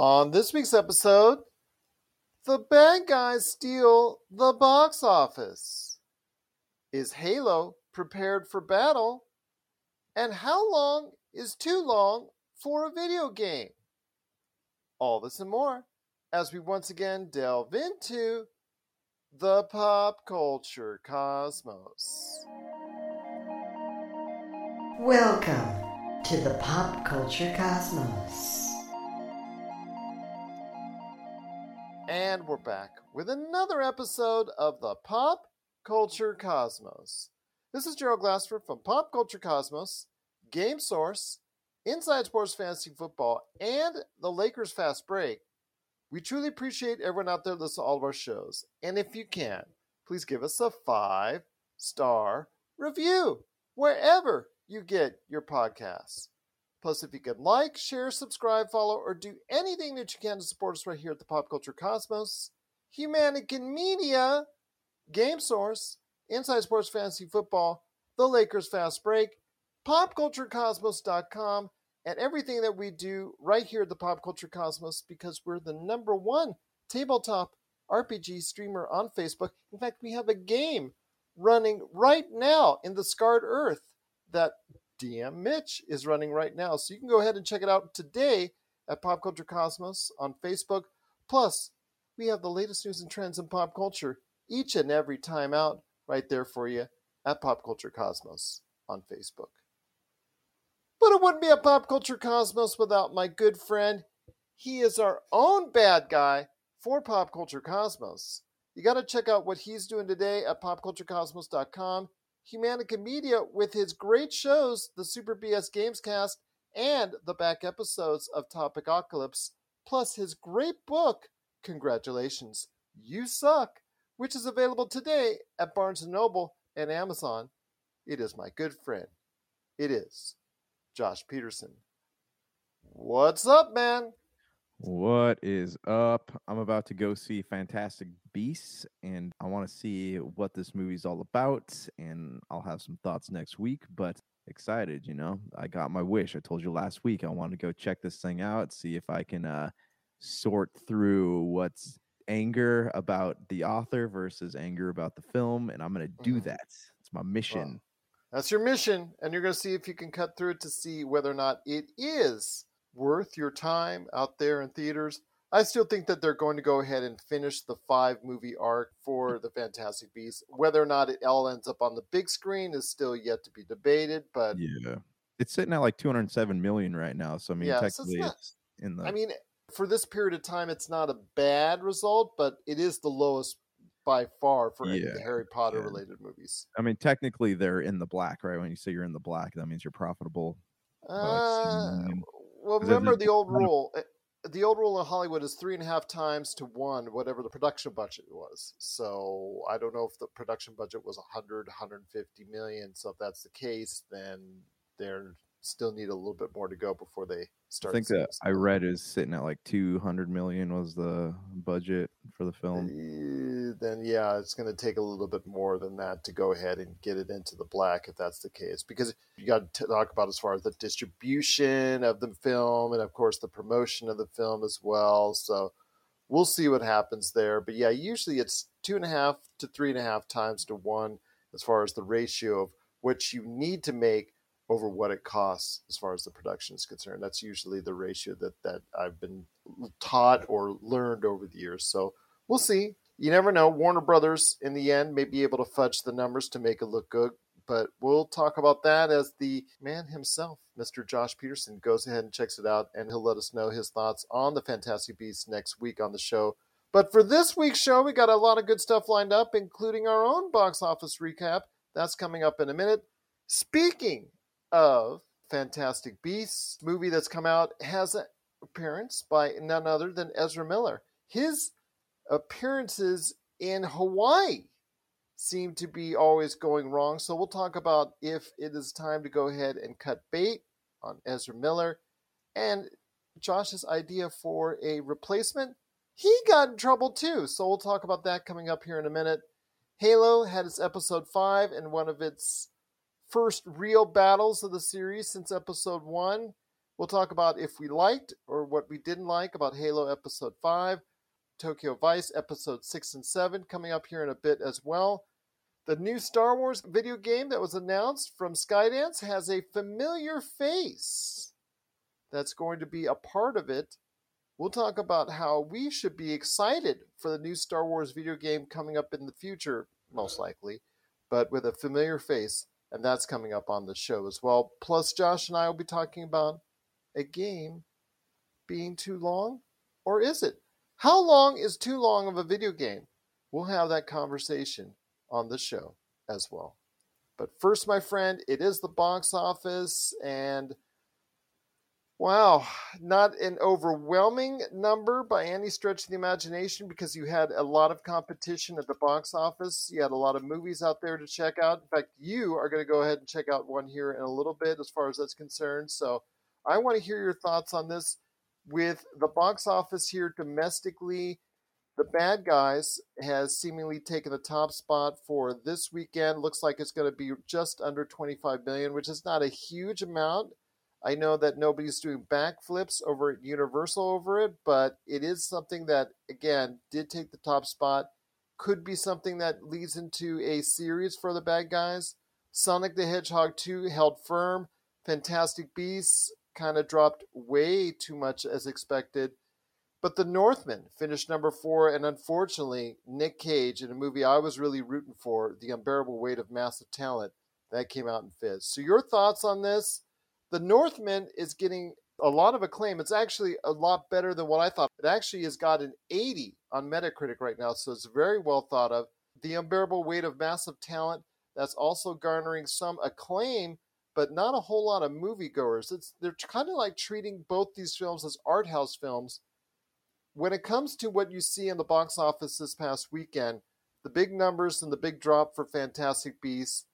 On this week's episode, the bad guys steal the box office. Is Halo prepared for battle? And how long is too long for a video game? All this and more as we once again delve into the pop culture cosmos. Welcome to the pop culture cosmos. And we're back with another episode of the Pop Culture Cosmos. This is Gerald Glassford from Pop Culture Cosmos, Game Source, Inside Sports Fantasy Football, and the Lakers Fast Break. We truly appreciate everyone out there listening to all of our shows. And if you can, please give us a five star review wherever you get your podcasts. Plus, if you could like, share, subscribe, follow, or do anything that you can to support us right here at the Pop Culture Cosmos, Humanican Media, Game Source, Inside Sports Fantasy Football, The Lakers Fast Break, PopCultureCosmos.com, and everything that we do right here at the Pop Culture Cosmos because we're the number one tabletop RPG streamer on Facebook. In fact, we have a game running right now in the Scarred Earth that DM Mitch is running right now. So you can go ahead and check it out today at Pop Culture Cosmos on Facebook. Plus, we have the latest news and trends in pop culture each and every time out right there for you at Pop Culture Cosmos on Facebook. But it wouldn't be a Pop Culture Cosmos without my good friend. He is our own bad guy for Pop Culture Cosmos. You got to check out what he's doing today at popculturecosmos.com. Humanica Media with his great shows, the Super BS Gamescast and the back episodes of Topic Topicocalypse, plus his great book, Congratulations, You Suck, which is available today at Barnes & Noble and Amazon. It is my good friend. It is Josh Peterson. What's up, man? What is up? I'm about to go see Fantastic Beasts and I want to see what this movie's all about and I'll have some thoughts next week, but excited, you know. I got my wish. I told you last week I want to go check this thing out, see if I can uh sort through what's anger about the author versus anger about the film and I'm going to do Mhm. that. It's my mission. Wow. That's your mission, and you're going to see if you can cut through it to see whether or not it is worth your time out there in theaters. I still think that they're going to go ahead and finish the five movie arc for the Fantastic Beasts. Whether or not it all ends up on the big screen is still yet to be debated. But Yeah. It's sitting at like 207 million right now, so I mean Yeah, so it's technically not- it's in the I mean, for this period of time, it's not a bad result, but it is the lowest by far for any of the Harry Potter yeah. related movies. I mean, technically, they're in the black, right? When you say you're in the black, that means you're profitable. Uh. Well, remember the old rule. eh, The old rule in Hollywood is three and a half times to one, whatever the production budget was. So I don't know if the production budget was 100, 150 million. So if that's the case, then they're still need a little bit more to go before they I think that I read is sitting at like 200 million was the budget for the film. Then yeah, it's going to take a little bit more than that to go ahead and get it into the black if that's the case. Because you got to talk about as far as the distribution of the film and of course the promotion of the film as well. So we'll see what happens there. But yeah, usually it's two and a half to three and a half times to one as far as the ratio of what you need to make over what it costs as far as the production is concerned. That's usually the ratio that that I've been taught or learned over the years. So we'll see. You never know. Warner Brothers, in the end, may be able to fudge the numbers to make it look good. But we'll talk about that as the man himself, Mr. Josh Peterson, goes ahead and checks it out, and he'll let us know his thoughts on the Fantastic Beasts next week on the show. But for this week's show, we got a lot of good stuff lined up, including our own box office recap. That's coming up in a minute. Speaking of Fantastic Beasts, movie that's come out has an appearance by none other than Ezra Miller. His appearances in Hawaii seem to be always going wrong. So we'll talk about if it is time to go ahead and cut bait on Ezra Miller and Josh's idea for a replacement. He got in trouble too. So we'll talk about that coming up here in a minute. Halo had its episode 5 and one of its first real battles of the series since episode 1 We'll talk about if we liked or what we didn't like about Halo Episode 5, Tokyo Vice Episode 6 and 7 coming up here in a bit as well. The new Star Wars video game that was announced from Skydance has a familiar face that's going to be a part of it. We'll talk about how we should be excited for the new Star Wars video game coming up in the future, most likely, but with a familiar face, and that's coming up on the show as well. Plus, Josh and I will be talking about a game being too long, or is it? How long is too long of a video game? We'll have that conversation on the show as well. But first, my friend, it is the box office, and wow, not an overwhelming number by any stretch of the imagination because you had a lot of competition at the box office. You had a lot of movies out there to check out. In fact, you are going to go ahead and check out one here in a little bit as far as that's concerned. So I want to hear your thoughts on this. With the box office here domestically, the Bad Guys has seemingly taken the top spot for this weekend. Looks like it's going to be just under 25 million, which is not a huge amount. I know that nobody's doing backflips over at Universal over it, but it is something that, again, did take the top spot. Could be something that leads into a series for the bad guys. Sonic the Hedgehog 2 held firm. Fantastic Beasts kind of dropped way too much as expected. But The Northman finished number four, and unfortunately, Nick Cage in a movie I was really rooting for, The Unbearable Weight of Massive Talent, that came out in fifth. So, your thoughts on this? The Northman is getting a lot of acclaim. It's actually a lot better than what I thought. It actually has got an 80 on Metacritic right now, so it's very well thought of. The Unbearable Weight of Massive Talent, that's also garnering some acclaim but not a whole lot of moviegoers. It's they're kind of like treating both these films as art house films. When it comes to what you see in the box office this past weekend, the big numbers and the big drop for Fantastic Beasts,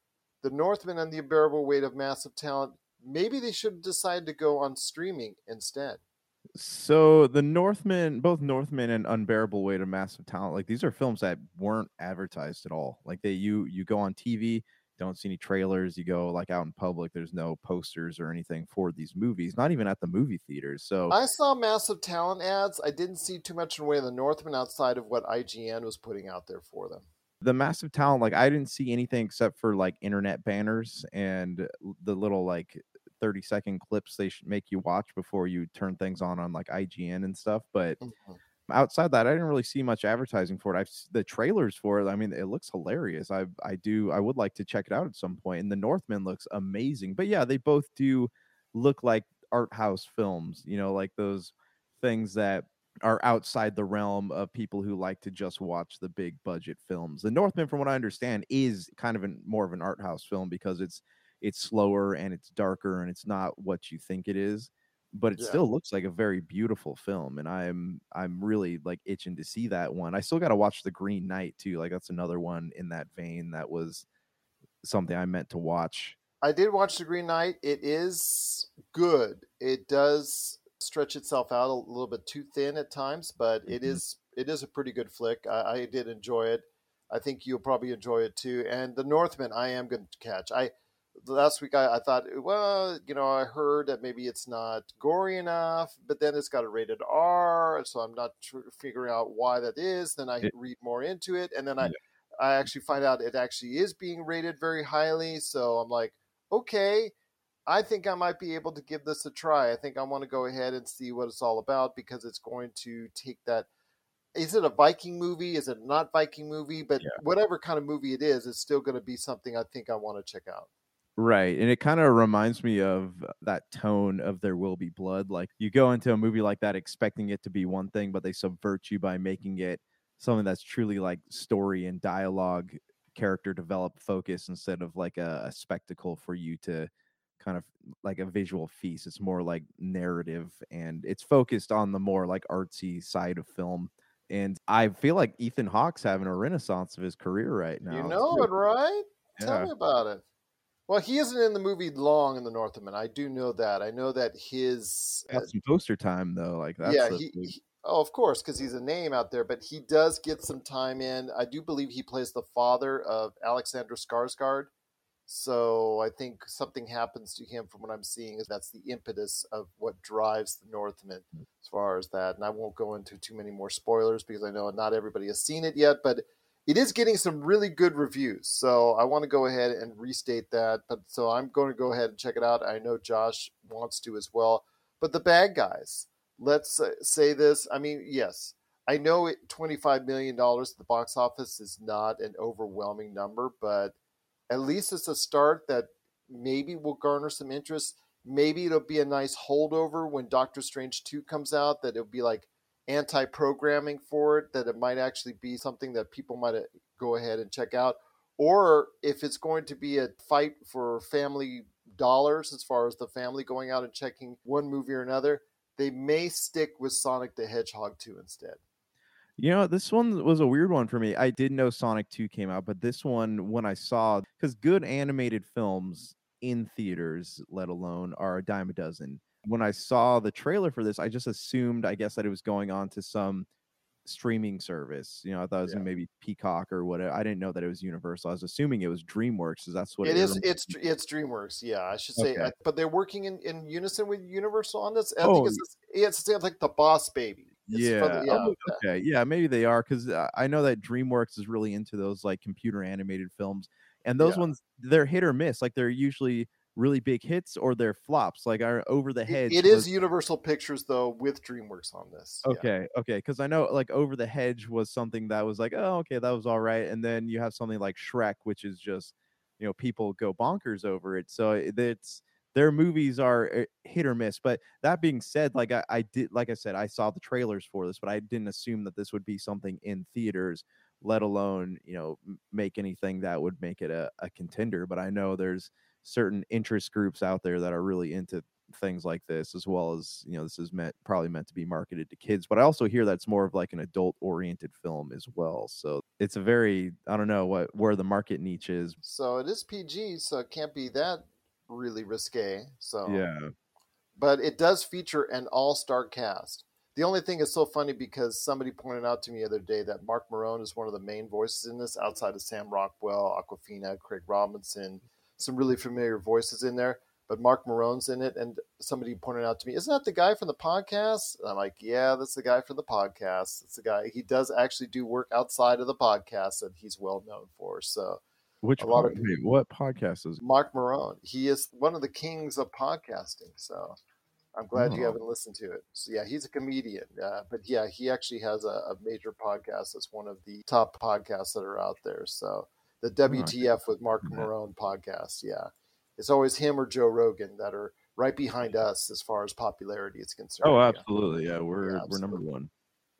The Northman and the Unbearable Weight of Massive Talent, maybe they should decide to go on streaming instead. So the Northman, both Northman and Unbearable Weight of Massive Talent, like these are films that weren't advertised at all. Like they you you go on TV, don't see any trailers. You go like out in public, there's no posters or anything for these movies, not even at the movie theaters. So I saw massive talent ads. I didn't see too much in the way of the Northman outside of what IGN was putting out there for them. The massive talent, like I didn't see anything except for like internet banners and the little like 30 second clips they should make you watch before you turn things on on like IGN and stuff. But mm-hmm outside that, I didn't really see much advertising for it. I've the trailers for it. I mean, it looks hilarious. I I do I would like to check it out at some point. And the Northman looks amazing. But yeah, they both do look like art house films. You know, like those things that are outside the realm of people who like to just watch the big budget films. The Northman, from what I understand, is kind of an, more of an art house film because it's it's slower and it's darker and it's not what you think it is but it yeah. still looks like a very beautiful film and i'm i'm really like itching to see that one i still got to watch the green knight too like that's another one in that vein that was something i meant to watch i did watch the green knight it is good it does stretch itself out a little bit too thin at times but mm-hmm. it is it is a pretty good flick I, I did enjoy it i think you'll probably enjoy it too and the northman i am going to catch i last week I, I, thought, well, you know, I heard that maybe it's not gory enough, but then it's got a rated R, so I'm not tr- figuring out why that is. Then I read more into it, and then I, yeah. I actually find out it actually is being rated very highly. So I'm like, okay, I think I might be able to give this a try. I think I want to go ahead and see what it's all about because it's going to take that. Is it a Viking movie? Is it not Viking movie? But yeah. whatever kind of movie it is, it's still going to be something I think I want to check out. Right. And it kind of reminds me of that tone of There Will Be Blood. Like you go into a movie like that expecting it to be one thing, but they subvert you by making it something that's truly like story and dialogue, character develop focus instead of like a, a spectacle for you to kind of like a visual feast. It's more like narrative and it's focused on the more like artsy side of film. And I feel like Ethan Hawke's having a renaissance of his career right now. You know it, right? Yeah. Tell me about it. Well, he isn't in the movie long in the Northman. I do know that. I know that his got uh, some poster time though. Like that. Yeah, he, he, Oh, of course, because he's a name out there. But he does get some time in. I do believe he plays the father of Alexander Skarsgård So I think something happens to him from what I'm seeing is that's the impetus of what drives the Northman as far as that. And I won't go into too many more spoilers because I know not everybody has seen it yet, but it is getting some really good reviews. So I want to go ahead and restate that. But so I'm going to go ahead and check it out. I know Josh wants to as well. But the bad guys, let's say this. I mean, yes, I know it, $25 million at the box office is not an overwhelming number, but at least it's a start that maybe will garner some interest. Maybe it'll be a nice holdover when Doctor Strange 2 comes out, that it'll be like anti programming for it, that it might actually be something that people might uh, go ahead and check out. Or if it's going to be a fight for family dollars, as far as the family going out and checking one movie or another, they may stick with Sonic the Hedgehog 2 instead. You know, this one was a weird one for me. I did know Sonic 2 came out, but this one, when I saw, because good animated films in theaters, let alone, are a dime a dozen when I saw the trailer for this, I just assumed, I guess, that it was going on to some streaming service. You know, I thought it was yeah. maybe Peacock or whatever. I didn't know that it was Universal. I was assuming it was DreamWorks, because that's what it, it is. It's it's DreamWorks. Yeah, I should say. Okay. but they're working in, in unison with Universal on this. I oh. think it's, it's, it's like the Boss Baby. It's yeah. The, yeah. Oh, okay. Yeah, maybe they are because uh, I know that DreamWorks is really into those like computer animated films, and those yeah. ones they're hit or miss. Like they're usually really big hits or they're flops like our over the hedge it, it was... is universal pictures though with dreamworks on this okay yeah. okay because i know like over the hedge was something that was like oh okay that was all right and then you have something like shrek which is just you know people go bonkers over it so it's their movies are eh, hit or miss but that being said like I, I did like i said i saw the trailers for this but i didn't assume that this would be something in theaters let alone you know make anything that would make it a, a contender but i know there's certain interest groups out there that are really into things like this as well as you know this is meant probably meant to be marketed to kids but i also hear that's more of like an adult oriented film as well so it's a very i don't know what where the market niche is. So it is pg so it can't be that really risque so yeah. but it does feature an all-star cast. The only thing is so funny because somebody pointed out to me the other day that Marc Maron is one of the main voices in this outside of sam rockwell Awkwafina, craig robinson some really familiar voices in there. But Marc Maron's in it, and somebody pointed out to me, "Isn't that the guy from the podcast?" And I'm like, "Yeah, that's the guy from the podcast. It's the guy. He does actually do work outside of the podcast that he's well known for." So, which a of wait, what podcast is Marc Maron? He is one of the kings of podcasting. So, I'm glad oh. you haven't listened to it. So yeah, he's a comedian, uh, but yeah, he actually has a, a, major podcast that's one of the top podcasts that are out there. So the WTF with Marc Maron podcast. Yeah, it's always him or Joe Rogan that are right behind us as far as popularity is concerned. Oh, absolutely. Yeah, we're yeah, we're number one.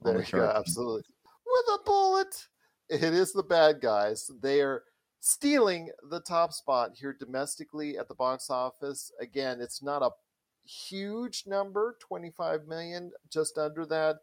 There you go. Absolutely. With a bullet. It is the bad guys. They are stealing the top spot here domestically at the box office. Again, it's not a huge number, 25 million, just under that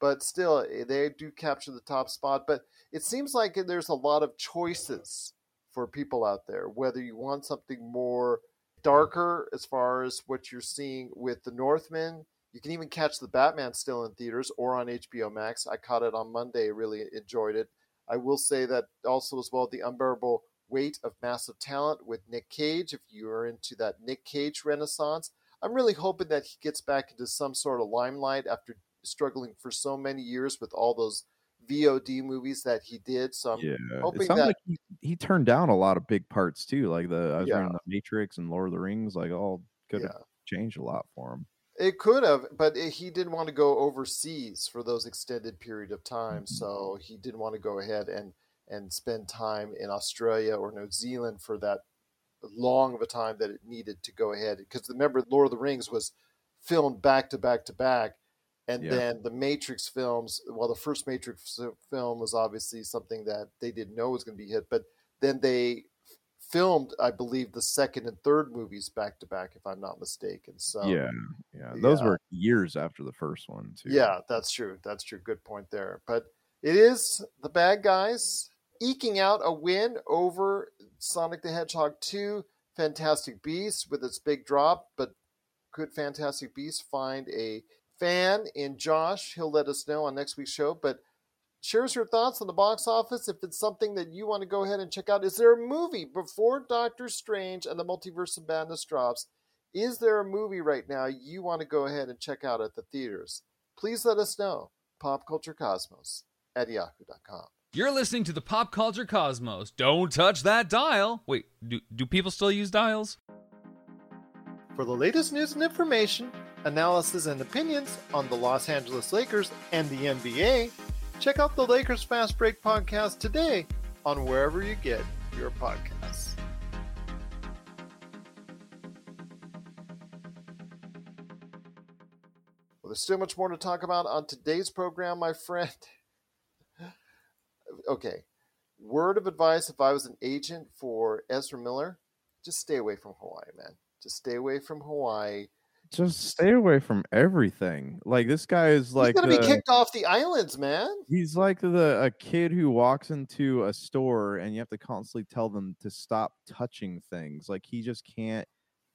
but still eh, they do capture the top spot. But it seems like there's a lot of choices for people out there, whether you want something more darker as far as what you're seeing with the Northman. You can even catch the Batman still in theaters or on HBO Max. I caught it on Monday, really enjoyed it. I will say that also as well the unbearable weight of massive talent with Nick Cage. If you are into that Nick Cage renaissance, I'm really hoping that he gets back into some sort of limelight after struggling for so many years with all those VOD movies that he did. So I'm yeah, hoping that like he, he, turned down a lot of big parts too, like the I was yeah. the Matrix and Lord of the Rings, like all could have yeah. changed a lot for him. It could have, but it, he didn't want to go overseas for those extended period of time, mm-hmm. so he didn't want to go ahead and and spend time in Australia or New Zealand for that long of a time that it needed to go ahead. Because remember, Lord of the Rings was filmed back to back to back and yeah. then the Matrix films. Well, the first Matrix film was obviously something that they didn't know was going to be hit, but then they filmed, I believe, the second and third movies back to back, if I'm not mistaken. So yeah, yeah, those yeah. were years after the first one too. Yeah, that's true. That's true. Good point there. But it is the bad guys eking out a win over Sonic the Hedgehog 2, Fantastic Beasts with its big drop, but could Fantastic Beasts find a fan in Josh. He'll let us know on next week's show. But share us your thoughts on the box office. If it's something that you want to go ahead and check out, is there a movie before Doctor Strange and the Multiverse of Madness drops? Is there a movie right now you want to go ahead and check out at the theaters? Please let us know. PopCultureCosmos at yahoo.com. You're listening to the Pop Culture Cosmos. Don't touch that dial. Wait, do, do people still use dials? For the latest news and information, analysis and opinions on the Los Angeles Lakers and the NBA, check out the Lakers Fast Break podcast today on wherever you get your podcasts. Well, there's still much more to talk about on today's program, my friend. okay, word of advice if I was an agent for Ezra Miller, just stay away from Hawaii, man. Just stay away from Hawaii. Just stay away from everything. Like this guy is like He's gonna the- be kicked off the islands, man. He's like the a kid who walks into a store and you have to constantly tell them to stop touching things. Like he just can't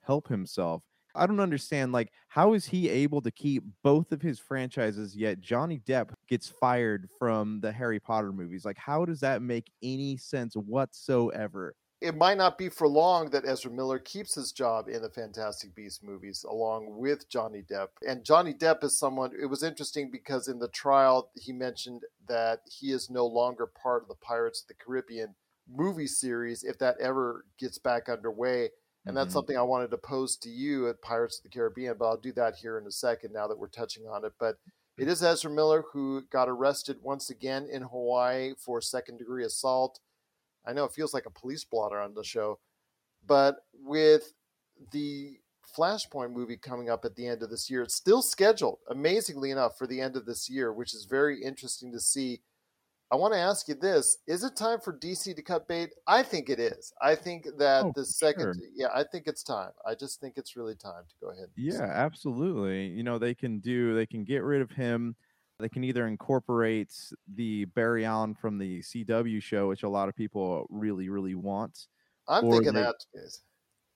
help himself. I don't understand like how is he able to keep both of his franchises yet Johnny Depp gets fired from the Harry Potter movies. Like how does that make any sense whatsoever? It might not be for long that Ezra Miller keeps his job in the Fantastic Beasts movies along with Johnny Depp. And Johnny Depp is someone, it was interesting because in the trial, he mentioned that he is no longer part of the Pirates of the Caribbean movie series if that ever gets back underway. And that's Mhm. something I wanted to pose to you at Pirates of the Caribbean, but I'll do that here in a second now that we're touching on it. But it is Ezra Miller who got arrested once again in Hawaii for second degree assault. I know it feels like a police blotter on the show, but with the Flashpoint movie coming up at the end of this year, it's still scheduled, amazingly enough, for the end of this year, which is very interesting to see. I want to ask you this: Is it time for DC to cut bait? I think it is. I think that Oh, the second, sure. yeah, I think it's time. I just think it's really time to go ahead. and Yeah, absolutely. You know, they can do they can get rid of him. They can either incorporate the Barry Allen from the CW show, which a lot of people really, really want. I'm thinking they- that. Is,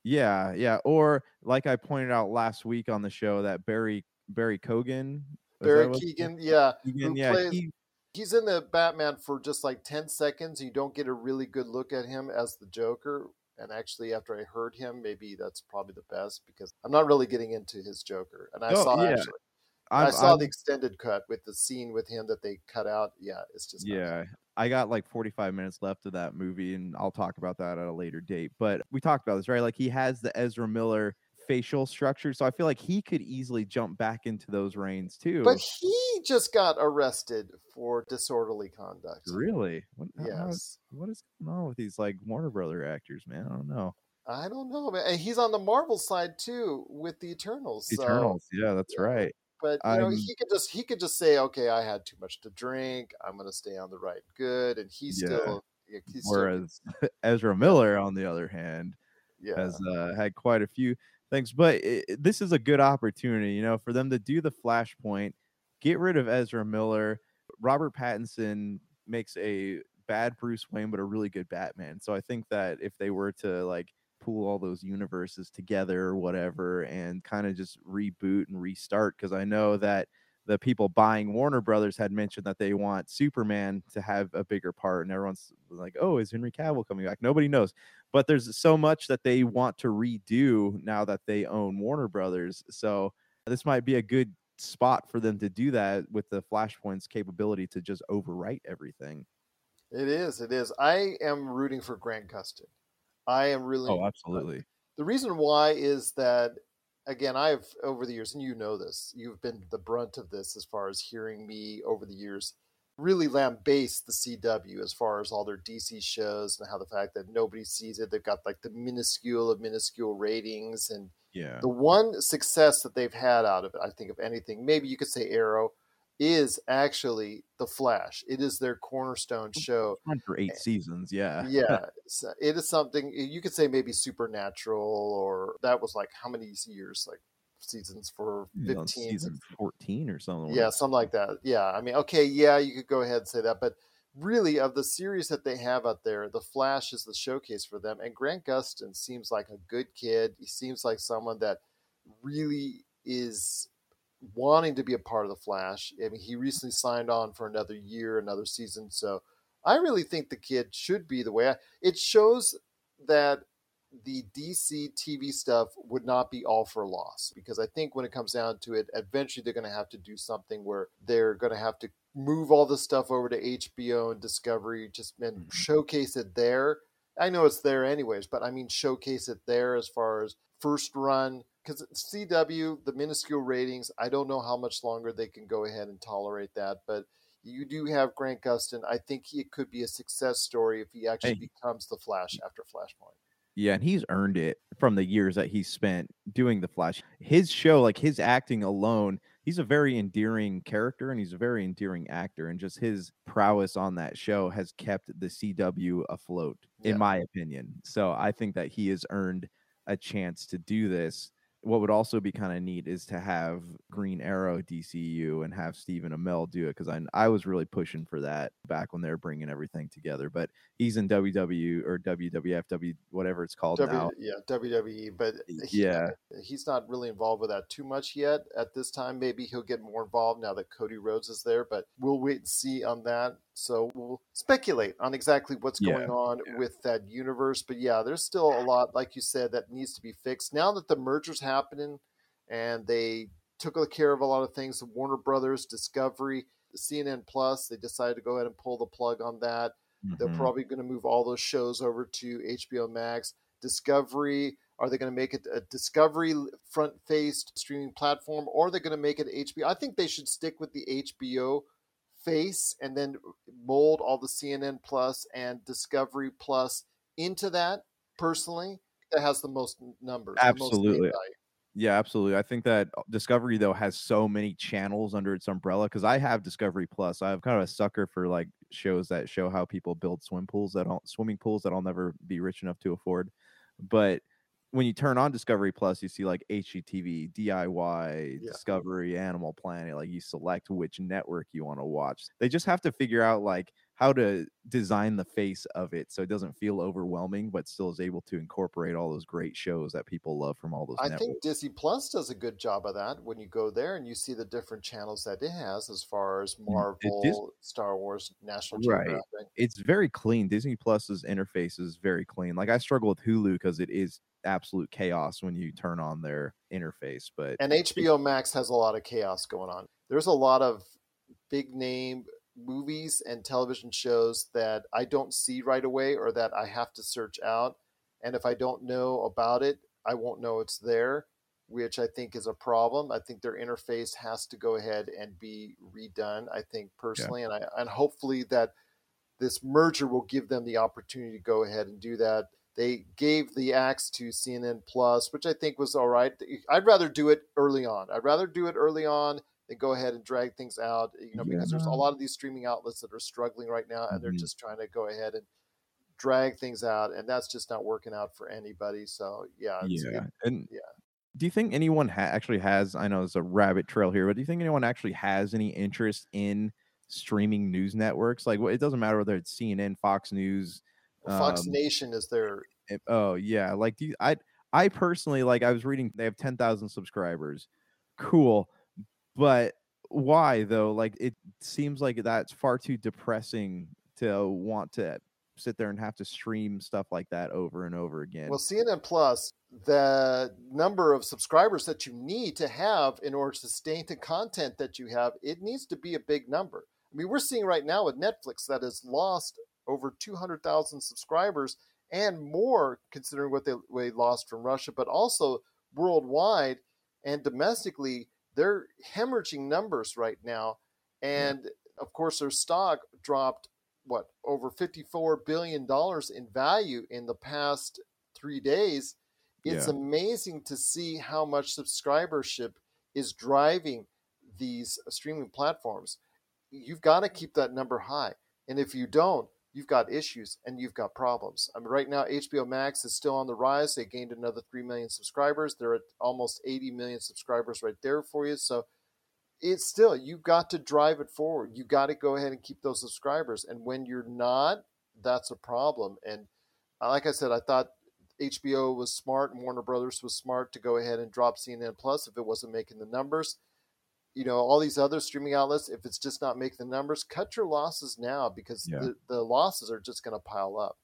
Yeah, yeah. Or like I pointed out last week on the show, that Barry Barry Cogan. Barry Keegan, yeah, Keegan, yeah, plays- he, he's in the Batman for just like 10 seconds. You don't get a really good look at him as the Joker. And actually, after I heard him, maybe that's probably the best because I'm not really getting into his Joker. And I Oh, saw yeah. actually, i I'm- saw I'm- the extended cut with the scene with him that they cut out. Yeah, it's just Yeah, I got like 45 minutes left of that movie, and I'll talk about that at a later date. But we talked about this, right? Like he has the Ezra Miller facial structure, so I feel like he could easily jump back into those reins too. But he just got arrested for disorderly conduct. really, what, how- how is- Yes. what is going on with these like Warner Brother actors, man? I don't know. I don't know, man. And he's on the Marvel side too with the Eternals. so- Eternals, yeah, that's yeah, right. But you know I'm- he could just he could just say okay i had too much to drink i'm going to stay on the right and good and he's Yeah. still yeah, he's still, Whereas Ezra Miller, on the other hand, yeah has uh, had quite a few things. But i i- this is a good opportunity, you know, for them to do the Flashpoint, get rid of Ezra Miller. Robert Pattinson makes a bad Bruce Wayne, but a really good Batman. So I think that if they were to like pool all those universes together or whatever and kind of just reboot and restart, because I know that the people buying Warner Brothers had mentioned that they want Superman to have a bigger part, and everyone's like, "Oh, is Henry Cavill coming back?" Nobody knows, but there's so much that they want to redo now that they own Warner Brothers. So this might be a good spot for them to do that with the Flashpoint's capability to just overwrite everything. it is it is i am rooting for grant gustin i am really Oh, uh, absolutely. the reason why is that again i've over the years and you know this you've been the brunt of this as far as hearing me over the years really lambaste the cw as far as all their dc shows and how the fact that nobody sees it they've got like the minuscule of minuscule ratings and Yeah. the one success that they've had out of it, I think, of anything, maybe you could say Arrow, is actually The Flash. It is their cornerstone show. For eight seasons. Yeah. Yeah, so it is something you could say maybe Supernatural, or that was like how many years? Like seasons for You know, season 14 or something. yeah something like that yeah i mean okay yeah you could go ahead and say that but really of the series that they have out there the flash is the showcase for them and grant gustin seems like a good kid he seems like someone that really is wanting to be a part of the Flash. I mean, he recently signed on for another year, another season. So I really think the kid should be the way. I, it shows that the DC TV stuff would not be all for loss because I think when it comes down to it, eventually they're going to have to do something where they're going to have to move all this stuff over to HBO and Discovery, just and mm-hmm. showcase it there. I know it's there anyways, but I mean showcase it there as far as first run because CW the minuscule ratings. I don't know how much longer they can go ahead and tolerate that, but you do have Grant Gustin. I think he could be a success story if he actually hey. becomes the Flash after Flashpoint. Yeah, and he's earned it from the years that he's spent doing the Flash. His show, like his acting alone, he's a very endearing character and he's a very endearing actor. And just his prowess on that show has kept the CW afloat, yeah. in my opinion. So I think that he has earned a chance to do this what would also be kind of neat is to have Green Arrow DCU and have Stephen Amell do it because I I was really pushing for that back when they were bringing everything together. But he's in WW or WWF, W whatever it's called w, now. Yeah, WWE. But he, yeah, he's not really involved with that too much yet at this time. Maybe he'll get more involved now that Cody Rhodes is there. But we'll wait and see on that. So we'll speculate on exactly what's yeah, going on yeah. with that universe. But yeah, there's still a lot, like you said, that needs to be fixed. Now that the merger's happening and they took care of a lot of things, Warner Brothers, Discovery, CNN Plus, they decided to go ahead and pull the plug on that. Mm-hmm. They're probably going to move all those shows over to HBO Max. Discovery, are they going to make it a Discovery front faced streaming platform or are they going to make it HBO? I think they should stick with the HBO face and then mold all the CNN Plus and Discovery Plus into that personally that has the most numbers. Absolutely. Most yeah, absolutely. I think that uh, Discovery though has so many channels under its umbrella because I have Discovery Plus. I'm kind of a sucker for like shows that show how people build swim pools that don't swimming pools that I'll never be rich enough to afford. But when you turn on Discovery Plus, you see like HGTV, DIY, yeah. Discovery, Animal Planet. Like you select which network you want to watch. They just have to figure out like how to design the face of it so it doesn't feel overwhelming, but still is able to incorporate all those great shows that people love from all those. I networks. think Disney Plus does a good job of that. When you go there and you see the different channels that it has, as far as mm, Marvel, Star Wars, National Geographic. Right. It's very clean. Disney Plus's interface is very clean. Like I struggle with Hulu because it is absolute chaos when you turn on their interface. But and HBO Max has a lot of chaos going on. There's a lot of big name movies and television shows that I don't see right away or that I have to search out. And if I don't know about it, I won't know it's there, which I think is a problem. I think their interface has to go ahead and be redone. I think personally, yeah. and I and hopefully that this merger will give them the opportunity to go ahead and do that. They gave the axe to CNN Plus, which I think was all right. I'd rather do it early on. I'd rather do it early on than go ahead and drag things out, you know, because yeah. there's a lot of these streaming outlets that are struggling right now and mm-hmm. they're just trying to go ahead and drag things out and that's just not working out for anybody. So, yeah. Yeah. It, and yeah. Do you think anyone ha- actually has, I know it's a rabbit trail here, but do you think anyone actually has any interest in streaming news networks? Like, it doesn't matter whether it's CNN, Fox News, Fox um, Nation is their. Oh yeah, like do you, I I personally like I was reading they have ten thousand subscribers, cool, but why though? Like it seems like that's far too depressing to want to sit there and have to stream stuff like that over and over again. Well, CNN Plus, the number of subscribers that you need to have in order to sustain the content that you have, it needs to be a big number. I mean, we're seeing right now with Netflix that has lost over 200,000 subscribers and more considering what they, they lost from Russia, but also worldwide and domestically, they're hemorrhaging numbers right now. And of course, their stock dropped, what, over $54 billion in value in the past three days. It's yeah. amazing to see how much subscribership is driving these streaming platforms. You've got to keep that number high. And if you don't, you've got issues and you've got problems. I mean, right now, HBO Max is still on the rise. They gained another 3 million subscribers. They're at almost 80 million subscribers right there for you. So it's still, you've got to drive it forward. You got to go ahead and keep those subscribers. And when you're not, that's a problem. And uh, like I said, I thought HBO was smart and Warner Brothers was smart to go ahead and drop CNN Plus if it wasn't making the numbers. You know all these other streaming outlets if it's just not making the numbers cut your losses now because Yeah. the, the losses are just going to pile up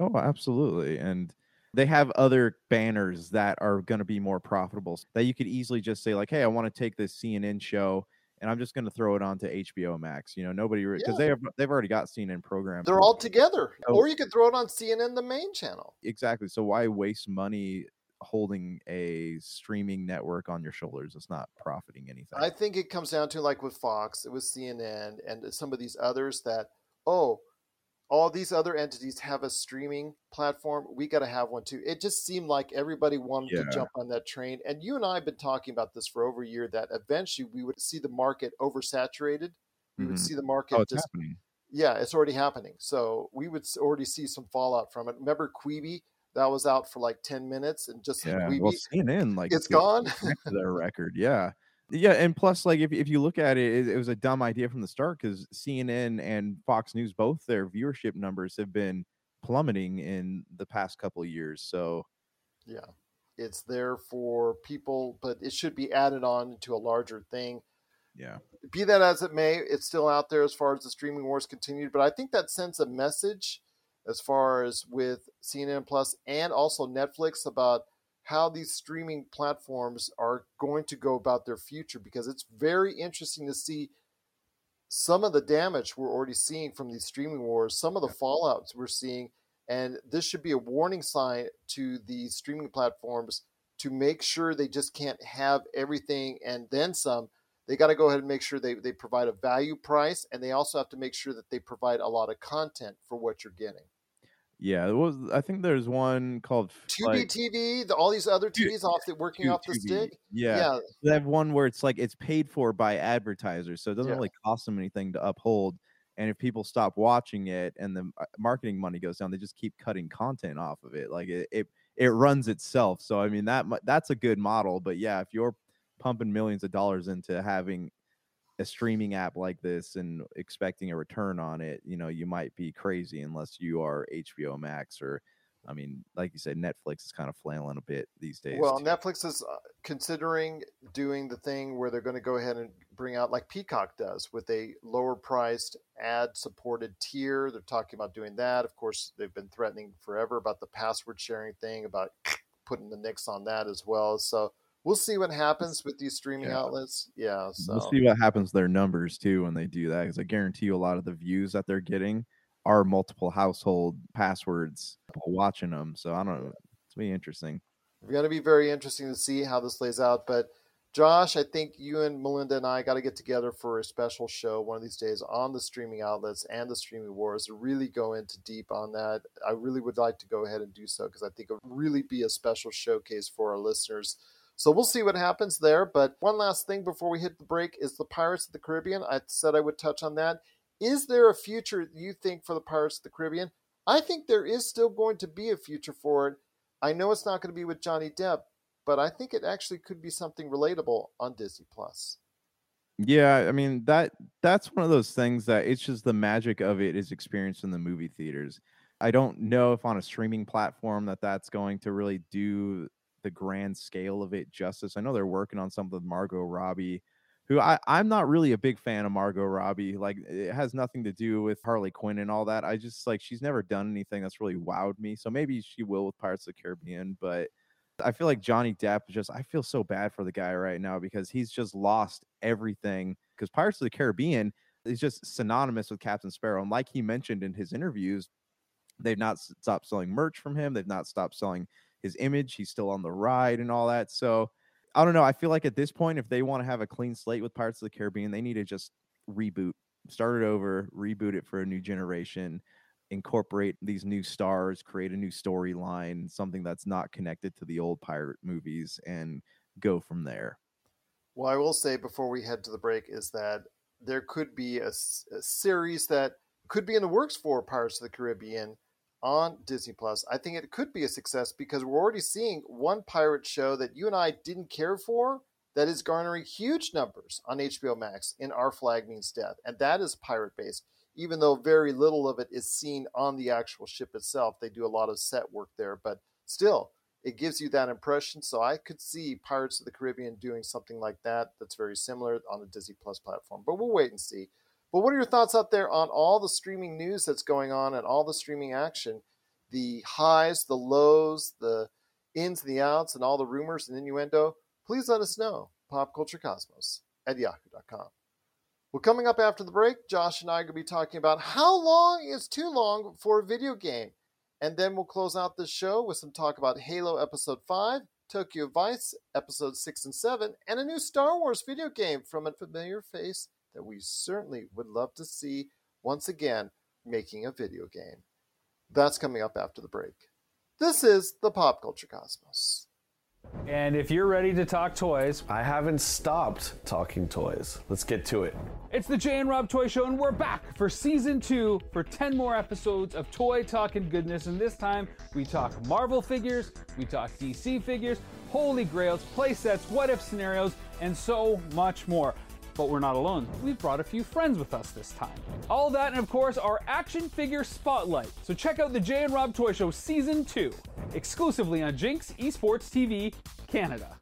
Oh, absolutely. And they have other banners that are going to be more profitable that you could easily just say like, "Hey, I want to take this CNN show and I'm just going to throw it onto HBO Max." You know, nobody because Yeah. they have they've already got CNN programs. they're all together Oh. or you could throw it on cnn the main channel exactly. So why waste money holding a streaming network on your shoulders? It's not profiting anything. I think it comes down to like with Fox, it was CNN and some of these others that, oh, all these other entities have a streaming platform. We got to have one too. It just seemed like everybody wanted Yeah. to jump on that train. And you and I have been talking about this for over a year that eventually we would see the market oversaturated. We would Mhm. see the market oh, just, happening. yeah, it's already happening. So we would already see some fallout from it. Remember Quibi? That was out for like 10 minutes and just Yeah. Quibi, Well, CNN like it's gone. their record. Yeah. Yeah, and plus, like if if you look at it, it, it was a dumb idea from the start because CNN and Fox News both their viewership numbers have been plummeting in the past couple of years. So Yeah. It's there for people, but it should be added on to a larger thing. yeah, Be that as it may, it's still out there as far as the streaming wars continued. But I think that sends a message as far as with CNN Plus and also Netflix about how these streaming platforms are going to go about their future because it's very interesting to see some of the damage we're already seeing from these streaming wars, some of the fallouts we're seeing, and this should be a warning sign to the streaming platforms to make sure they just can't have everything and then some. They got to go ahead and make sure they, they provide a value price, and they also have to make sure that they provide a lot of content for what you're getting. Yeah. It was. I think there's one called Tubi like, TV, the, all these other TVs off the working off the stick. Yeah, yeah, they have one where it's like it's paid for by advertisers, so it doesn't Yeah. really cost them anything to uphold. And if people stop watching it and the uh, marketing money goes down, they just keep cutting content off of it. Like it, it, it runs itself. So I mean that that's a good model. But yeah, if you're pumping millions of dollars into having a streaming app like this and expecting a return on it, you know, you might be crazy unless you are HBO Max or, I mean, like you said, Netflix is kind of flailing a bit these days. Well, too. Netflix is uh, considering doing the thing where they're going to go ahead and bring out like Peacock does with a lower priced ad supported tier. They're talking about doing that. Of course, they've been threatening forever about the password sharing thing, about putting the nix on that as well. So we'll see what happens with these streaming Yeah. outlets. Yeah. So We'll see what happens to their numbers too when they do that. Because I guarantee you, a lot of the views that they're getting are multiple household passwords watching them. So I don't know. It's gonna be interesting. It's going to be very interesting to see how this plays out. But Josh, I think you and Melinda and I got to get together for a special show one of these days on the streaming outlets and the streaming wars to really go into deep on that. I really would like to go ahead and do so because I think it would really be a special showcase for our listeners. So we'll see what happens there. But one last thing before we hit the break is the Pirates of the Caribbean. I said I would touch on that. Is there a future you think for the Pirates of the Caribbean? I think there is still going to be a future for it. I know it's not going to be with Johnny Depp, but I think it actually could be something relatable on Disney Plus. Yeah, I mean that that's one of those things that it's just the magic of it is experienced in the movie theaters. I don't know if on a streaming platform that that's going to really do the grand scale of it justice. I know they're working on something with Margot Robbie, who I I'm not really a big fan of Margot Robbie. Like it has nothing to do with Harley Quinn and all that. I just like she's never done anything that's really wowed me. So maybe she will with Pirates of the Caribbean, but I feel like Johnny Depp just I feel so bad for the guy right now because he's just lost everything because Pirates of the Caribbean is just synonymous with Captain Sparrow and like he mentioned in his interviews they've not stopped selling merch from him they've not stopped selling his image he's still on the ride and all that so I don't know I feel like at this point if they want to have a clean slate with Pirates of the Caribbean they need to just reboot start it over reboot it for a new generation incorporate these new stars, create a new storyline, something that's not connected to the old pirate movies, and go from there. Well, I will say before we head to the break is that there could be a series that could be in the works for Pirates of the Caribbean on Disney Plus. I think it could be a success because we're already seeing one pirate show that you and I didn't care for that is garnering huge numbers on HBO Max in Our Flag Means Death, and that is pirate based. Even though very little of it is seen on the actual ship itself, they do a lot of set work there, but still, it gives you that impression. So I could see Pirates of the Caribbean doing something like that that's very similar on the Disney Plus platform. But we'll wait and see. But what are your thoughts out there on all the streaming news that's going on and all the streaming action? The highs, the lows, the ins and the outs, and all the rumors and innuendo? Please let us know. PopCultureCosmos at yahoo.com. Well, coming up after the break, Josh and I are going to be talking about how long is too long for a video game. And then we'll close out the show with some talk about Halo Episode 5, Tokyo Vice Episode 6 and 7, and a new Star Wars video game from a familiar face that we certainly would love to see once again making a video game. That's coming up after the break. This is the Pop Culture Cosmos. And if you're ready to talk toys, I haven't stopped talking toys. Let's get to it. it's the Jay and Rob Toy Show, and we're back for season two for 10 more episodes of toy talk and goodness. And this time we talk Marvel figures, we talk DC figures, holy grails, play sets, what if scenarios, and so much more. But we're not alone. We've brought a few friends with us this time. All that, and of course, our action figure spotlight. So check out the Jay and Rob Toy Show Season 2, exclusively on Jinx Esports TV Canada.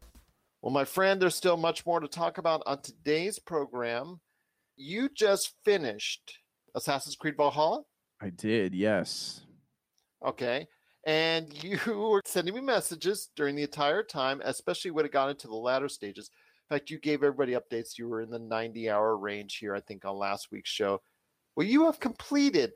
Well, my friend, there's still much more to talk about on today's program. You just finished Assassin's Creed Valhalla. I did, yes. Okay. And you were sending me messages during the entire time, especially when it got into the latter stages. In fact, you gave everybody updates. You were in the 90 hour range here, I think, on last week's show. Well, you have completed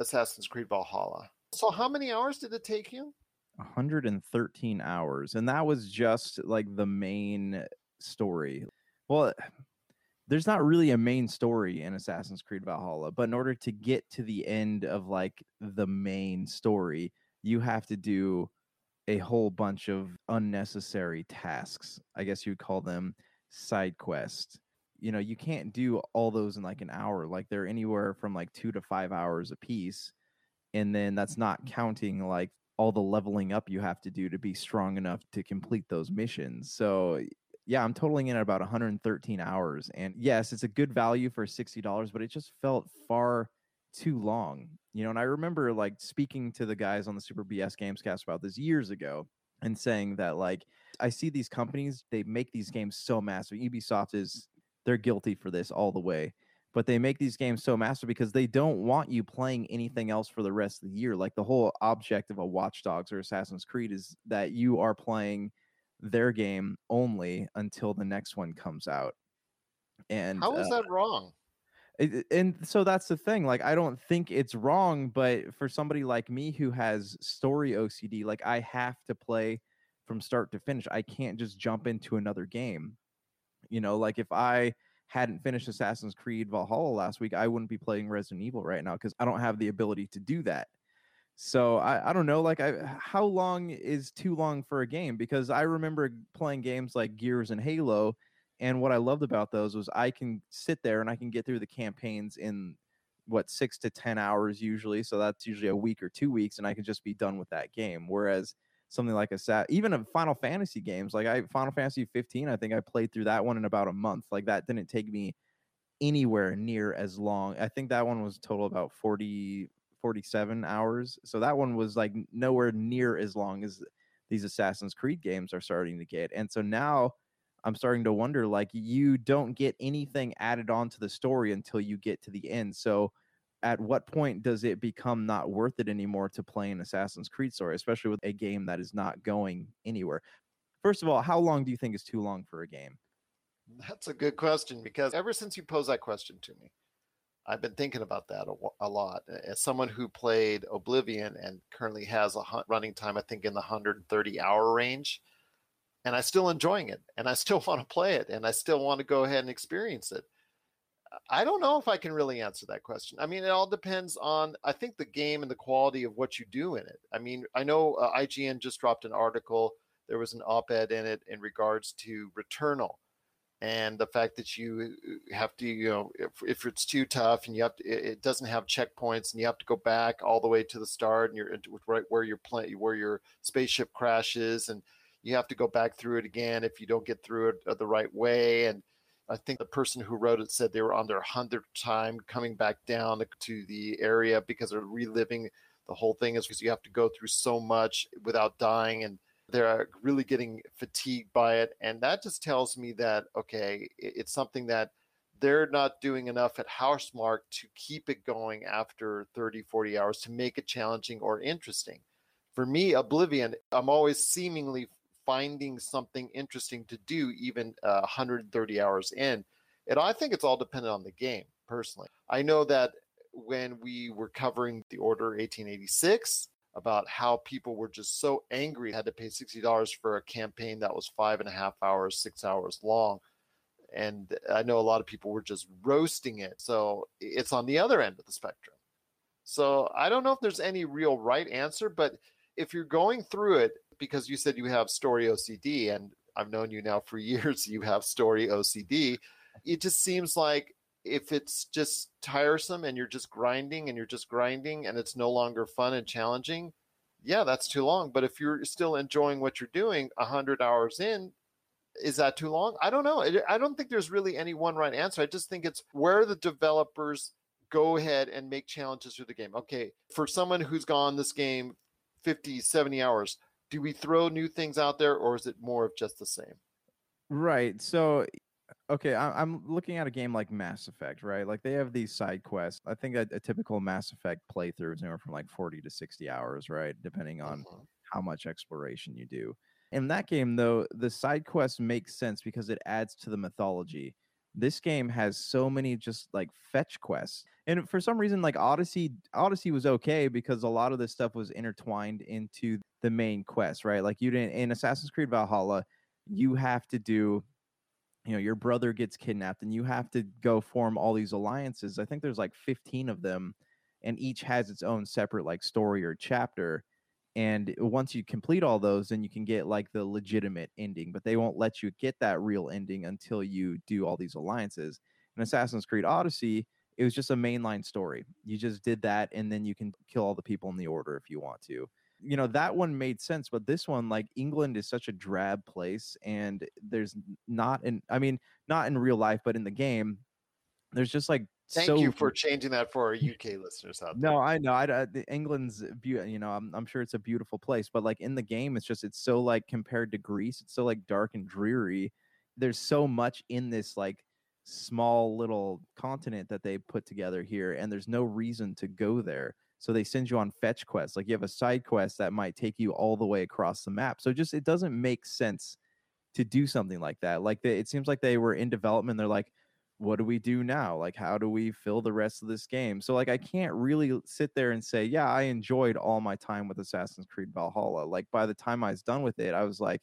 Assassin's Creed Valhalla. So, how many hours did it take you? 113 hours. And that was just like the main story. Well, there's not really a main story in Assassin's Creed Valhalla, but in order to get to the end of like the main story, you have to do a whole bunch of unnecessary tasks. I guess you'd call them side quests. You know, you can't do all those in like an hour. Like they're anywhere from like 2 to 5 hours a piece. And then that's not counting like all the leveling up you have to do to be strong enough to complete those missions. So yeah, I'm totaling in at about 113 hours. And yes, it's a good value for $60, but it just felt far too long. You know, and I remember like speaking to the guys on the Super BS Gamescast about this years ago and saying that like I see these companies, they make these games so massive. Ubisoft is they're guilty for this all the way. But they make these games so massive because they don't want you playing anything else for the rest of the year. Like the whole object of a Watch Dogs or Assassin's Creed is that you are playing their game only until the next one comes out. And How is uh, that wrong? And so that's the thing like i don't think it's wrong but for somebody like me who has story ocd like i have to play from start to finish i can't just jump into another game. You know like if i hadn't finished assassin's creed valhalla last week i wouldn't be playing resident evil right now because i don't have the ability to do that. So I, I don't know like I how long is too long for a game? Because I remember playing games like Gears and Halo and what I loved about those was I can sit there and I can get through the campaigns in what six to 10 hours usually. So that's usually a week or two weeks, and I can just be done with that game. Whereas something like a sat, even a Final Fantasy games, like I Final Fantasy 15, I think I played through that one in about a month. Like that didn't take me anywhere near as long. I think that one was total about 40, 47 hours. So that one was like nowhere near as long as these Assassin's Creed games are starting to get. And so now I'm starting to wonder like you don't get anything added on to the story until you get to the end. So at what point does it become not worth it anymore to play an Assassin's Creed story, especially with a game that is not going anywhere? First of all, how long do you think is too long for a game? That's a good question because ever since you posed that question to me, I've been thinking about that a, a lot. As someone who played Oblivion and currently has a running time, I think in the 130 hour range, and I'm still enjoying it, and I still want to play it, and I still want to go ahead and experience it. I don't know if I can really answer that question. I mean, it all depends on, I think, the game and the quality of what you do in it. I mean, I know uh, IGN just dropped an article, there was an op ed in it in regards to Returnal and the fact that you uh, have to, you know, if, if it's too tough and you have to, it it doesn't have checkpoints and you have to go back all the way to the start and you're right where your plane, where your spaceship crashes and you have to go back through it again if you don't get through it uh, the right way. And I think the person who wrote it said they were on their hundredth time coming back down to the area because they're reliving the whole thing is because you have to go through so much without dying and they're really getting fatigued by it. And that just tells me that, okay, it's something that they're not doing enough at Housemarque to keep it going after 30, 40 hours to make it challenging or interesting. For me, Oblivion, I'm always seemingly finding something interesting to do even uh, 130 hours in. And I think it's all dependent on the game, personally. I know that when we were covering the Order 1886, about how people were just so angry had to pay $60 for a campaign that was five and a half hours, six hours long. And I know a lot of people were just roasting it. So it's on the other end of the spectrum. So I don't know if there's any real right answer, but if you're going through it, because you said you have story OCD, and I've known you now for years, you have story OCD, it just seems like if it's just tiresome and you're just grinding and you're just grinding and it's no longer fun and challenging, yeah, that's too long. But if you're still enjoying what you're doing 100 hours in, is that too long? I don't know. I don't think there's really any one right answer. I just think it's where the developers go ahead and make challenges through the game. Okay, for someone who's gone this game 50, 70 hours, do we throw new things out there or is it more of just the same? Right. So okay, I, am looking at a game like Mass Effect, right? Like they have these side quests. I think a, a typical Mass Effect playthrough is anywhere from like 40 to 60 hours, right? Depending on mm-hmm. how much exploration you do. In that game, though, the side quest makes sense because it adds to the mythology. This game has so many just like fetch quests. And for some reason, like Odyssey, Odyssey was okay because a lot of this stuff was intertwined into the main quest, right? Like you didn't in Assassin's Creed Valhalla, you have to do you know your brother gets kidnapped and you have to go form all these alliances i think there's like 15 of them and each has its own separate like story or chapter and once you complete all those then you can get like the legitimate ending but they won't let you get that real ending until you do all these alliances in assassin's creed odyssey it was just a mainline story you just did that and then you can kill all the people in the order if you want to you know that one made sense but this one like england is such a drab place and there's not in i mean not in real life but in the game there's just like Thank so you for changing that for our UK listeners out there. No, I know. I, I England's beautiful. You know, I'm, I'm sure it's a beautiful place, but like in the game, it's just it's so like compared to Greece, it's so like dark and dreary. There's so much in this like small little continent that they put together here, and there's no reason to go there. So they send you on fetch quests. Like you have a side quest that might take you all the way across the map. So just it doesn't make sense to do something like that. Like it seems like they were in development. They're like, what do we do now? Like how do we fill the rest of this game? So like I can't really sit there and say, yeah, I enjoyed all my time with Assassin's Creed Valhalla. Like by the time I was done with it, I was like,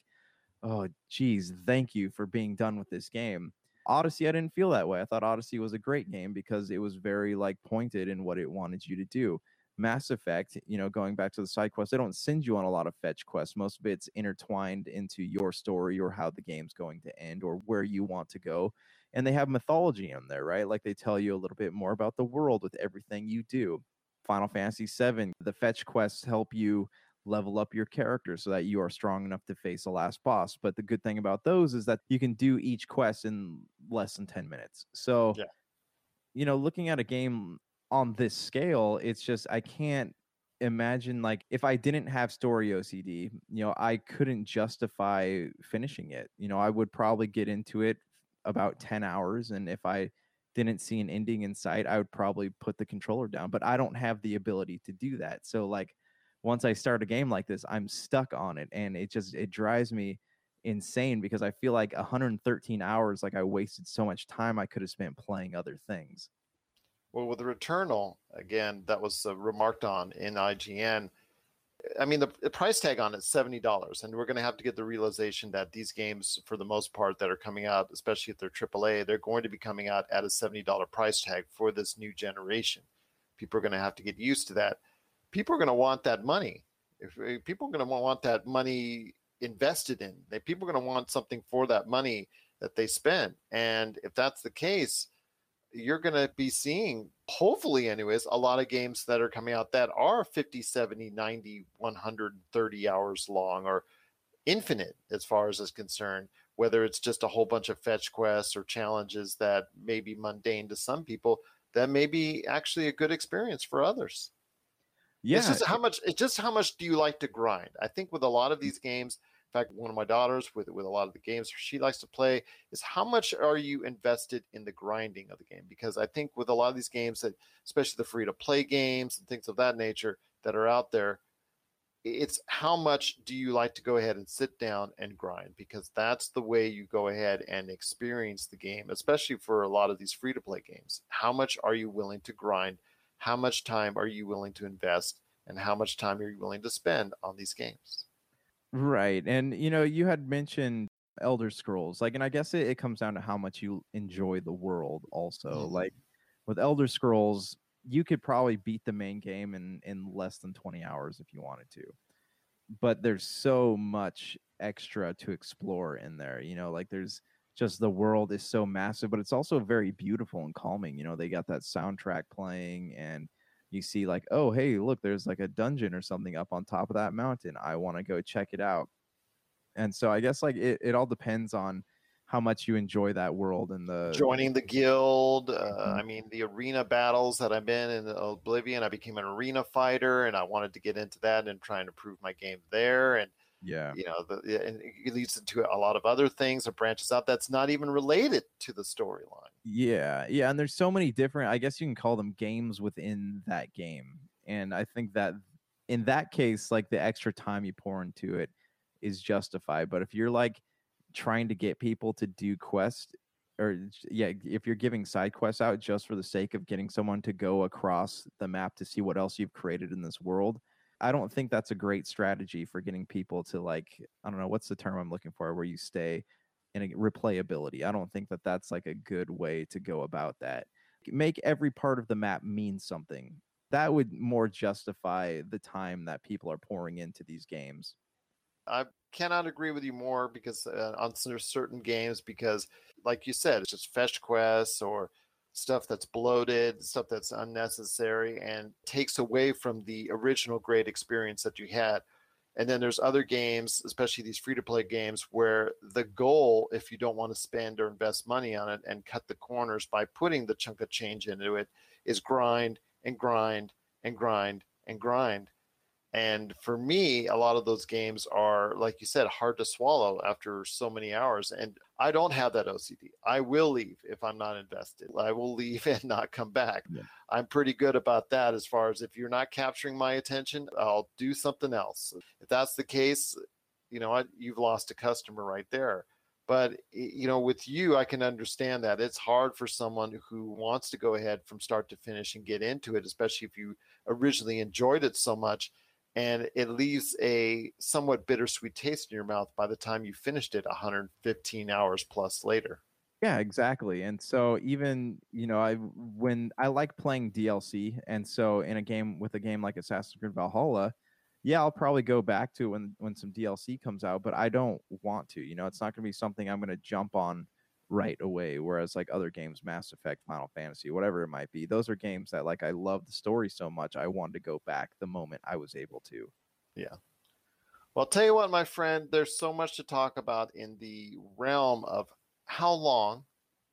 oh geez, thank you for being done with this game. Odyssey, I didn't feel that way. I thought Odyssey was a great game because it was very like pointed in what it wanted you to do. Mass Effect, you know, going back to the side quests, they don't send you on a lot of fetch quests. Most of it's intertwined into your story or how the game's going to end or where you want to go. And they have mythology in there, right? Like they tell you a little bit more about the world with everything you do. Final Fantasy VII, the fetch quests help you level up your character so that you are strong enough to face the last boss. But the good thing about those is that you can do each quest in less than 10 minutes. So, yeah. you know, looking at a game on this scale, it's just I can't imagine like if I didn't have story OCD, you know, I couldn't justify finishing it. You know, I would probably get into it about 10 hours and if I didn't see an ending in sight, I would probably put the controller down, but I don't have the ability to do that. So like once I start a game like this, I'm stuck on it and it just it drives me insane because I feel like 113 hours like I wasted so much time I could have spent playing other things. Well, with Returnal, again, that was uh, remarked on in IGN. I mean, the, the price tag on it is seventy dollars, and we're going to have to get the realization that these games, for the most part, that are coming out, especially if they're AAA, they're going to be coming out at a seventy dollar price tag for this new generation. People are going to have to get used to that. People are going to want that money. If, if people are going to want that money invested in, people are going to want something for that money that they spend, and if that's the case you're going to be seeing hopefully anyways a lot of games that are coming out that are 50 70 90 130 hours long or infinite as far as is concerned whether it's just a whole bunch of fetch quests or challenges that may be mundane to some people that may be actually a good experience for others yeah it's just how much it's just how much do you like to grind? I think with a lot of mm. these games In fact, one of my daughters with with a lot of the games she likes to play is how much are you invested in the grinding of the game? Because I think with a lot of these games that, especially the free to play games and things of that nature that are out there, it's how much do you like to go ahead and sit down and grind? Because that's the way you go ahead and experience the game especially for a lot of these free to play games. How much are you willing to grind how much time are you willing to invest and how much time are you willing to spend on these games Right. And you know, you had mentioned Elder Scrolls. Like and I guess it, it comes down to how much you enjoy the world also. Mhm. Like with Elder Scrolls, you could probably beat the main game in in less than 20 hours if you wanted to. But there's so much extra to explore in there. You know, like there's just the world is so massive, but it's also very beautiful and calming. You know, they got that soundtrack playing and you see like oh hey look there's like a dungeon or something up on top of that mountain i want to go check it out and so i guess like it, it all depends on how much you enjoy that world and the joining the guild uh, Mhm. i mean the arena battles that i've been in oblivion i became an arena fighter and i wanted to get into that and try and improve my game there and yeah. you know the, and it leads into a lot of other things or branches out that's not even related to the storyline. Yeah yeah and there's so many different i guess you can call them games within that game and i think that in that case like the extra time you pour into it is justified but if you're like trying to get people to do quests or yeah if you're giving side quests out just for the sake of getting someone to go across the map to see what else you've created in this world i don't think that's a great strategy for getting people to like i don't know what's the term i'm looking for? Where you stay in a replayability. I don't think that that's like a good way to go about that. Make every part of the map mean something. That would more justify the time that people are pouring into these games. I cannot agree with you more because uh, on certain games, because like you said, it's just fetch quests or stuff that's bloated, stuff that's unnecessary, and takes away from the original great experience that you had. And then there's other games, especially these free to play games, where the goal, if you don't want to spend or invest money on it and cut the corners by putting the chunk of change into it, is grind and grind and grind and grind. And for me, a lot of those games are, like you said, hard to swallow after so many hours. And I don't have that OCD. I will leave if I'm not invested. I will leave and not come back. Yeah. I'm pretty good about that as far as if you're not capturing my attention, I'll do something else. If that's the case, you know what? You've lost a customer right there. But you know, with you, I can understand that it's hard for someone who wants to go ahead from start to finish and get into it, especially if you originally enjoyed it so much and it leaves a somewhat bittersweet taste in your mouth by the time you finished it 115 hours plus later. Yeah, exactly. And so even, you know, I when I like playing DLC and so in a game with a game like Assassin's Creed Valhalla, yeah, I'll probably go back to when when some DLC comes out, but I don't want to. You know, it's not going to be something I'm going to jump on right away whereas like other games, Mass Effect, Final Fantasy, whatever it might be, those are games that like I love the story so much I wanted to go back the moment I was able to. Yeah. Well, I'll tell you what, my friend, there's so much to talk about in the realm of how long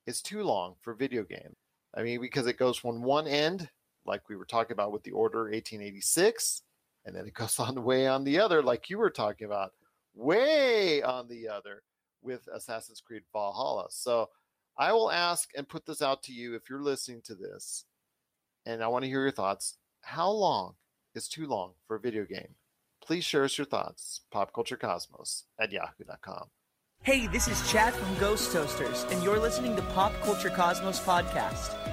is too long for video game. I mean, because it goes from one end, like we were talking about with the Order 1886, and then it goes on the way on the other, like you were talking about, way on the other with Assassin's Creed Valhalla. So I will ask and put this out to you if you're listening to this, and I want to hear your thoughts. How long is too long for a video game? Please share us your thoughts. Popculturecosmos at yahoo.com. Hey, this is Chad from Ghost Toasters, and you're listening to Pop Culture Cosmos Podcast.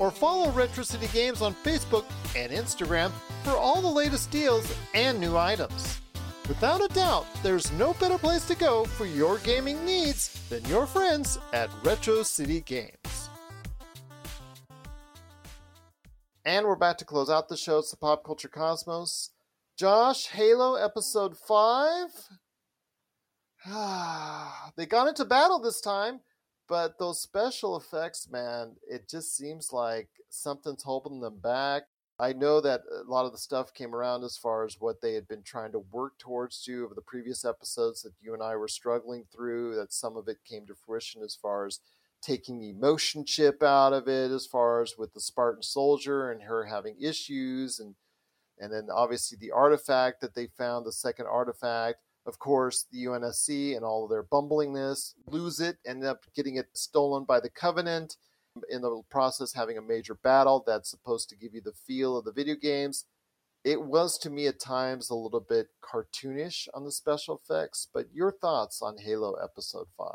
or follow Retro City Games on Facebook and Instagram for all the latest deals and new items. Without a doubt, there's no better place to go for your gaming needs than your friends at Retro City Games. And we're about to close out the show. It's the Pop Culture Cosmos. Josh, Halo Episode 5. they got into battle this time, but those special effects, man, it just seems like something's holding them back. I know that a lot of the stuff came around as far as what they had been trying to work towards to over the previous episodes that you and I were struggling through, that some of it came to fruition as far as taking the emotion chip out of it, as far as with the Spartan soldier and her having issues and and then obviously the artifact that they found, the second artifact. Of course, the UNSC and all their bumblingness lose it, end up getting it stolen by the Covenant. In the process, having a major battle that's supposed to give you the feel of the video games. It was to me at times a little bit cartoonish on the special effects, but your thoughts on Halo Episode 5?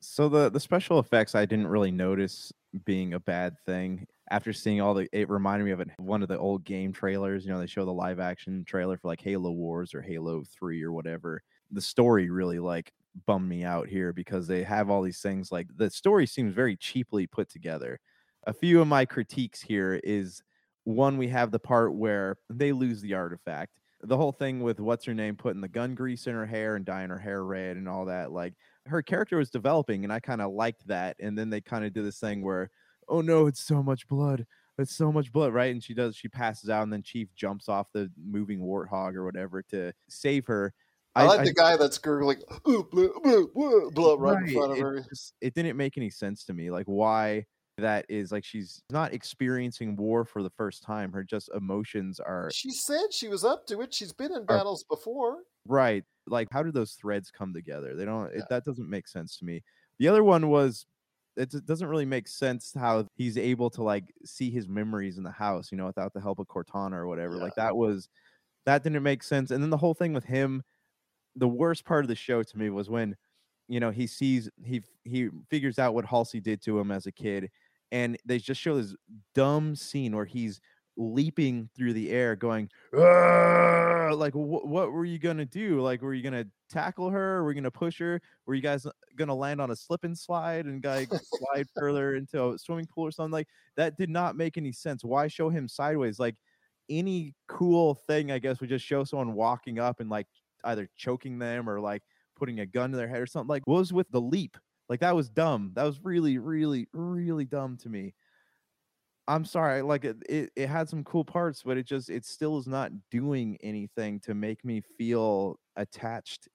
So the the special effects I didn't really notice being a bad thing. After seeing all the, it reminded me of one of the old game trailers. You know, they show the live action trailer for like Halo Wars or Halo Three or whatever. The story really like bummed me out here because they have all these things like the story seems very cheaply put together. A few of my critiques here is one, we have the part where they lose the artifact. The whole thing with what's her name putting the gun grease in her hair and dyeing her hair red and all that. Like her character was developing and I kind of liked that. And then they kind of did this thing where, oh no, it's so much blood. It's so much blood, right? And she does, she passes out, and then Chief jumps off the moving warthog or whatever to save her. I, like the guy that's gurgling "Ooh, blood, blood, blood," blood right, in front of it her. just- it didn't make any sense to me. Like why that is like she's not experiencing war for the first time. Her just emotions are She said she was up to it. She's been in battles before. right. Like how do those threads come together? They don't. Yeah. It, that doesn't make sense to me. The other one was it doesn't really make sense how he's able to like see his memories in the house, you know, without the help of Cortana or whatever. Yeah. Like that was that didn't make sense. And then the whole thing with him, the worst part of the show to me was when, you know, he sees he he figures out what Halsey did to him as a kid, and they just show this dumb scene where he's leaping through the air, going, like, wh- what were you gonna do? Like, were you gonna tackle her? Were you gonna push her? Were you guys uh, gonna land on a slip and slide and like slide further into a swimming pool or something? Like, that did not make any sense. Why show him sideways? Like, any cool thing, I guess, would just show someone walking up and like either choking them or like putting a gun to their head or something. Like, what was with the leap? Like, that was dumb. That was really, really, really dumb to me. I'm sorry, like it, it, it had some cool parts, but it just it still is not doing anything to make me feel attached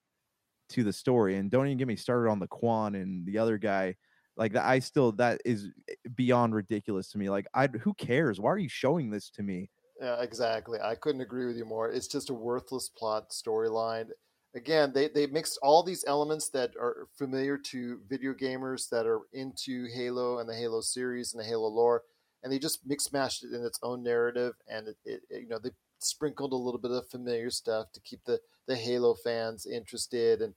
to the story. And don't even get me started on the Kwan and the other guy. Like I still that is eh, beyond ridiculous to me. Like, I who cares? Why are you showing this to me? Yeah, exactly. I couldn't agree with you more. It's just a worthless plot storyline. Again, they, they mixed all these elements that are familiar to video gamers that are into Halo and the Halo series and the Halo lore, and they just mix mashed it in its own narrative. And it, it, it- you know they sprinkled a little bit of familiar stuff to keep the the Halo fans interested. And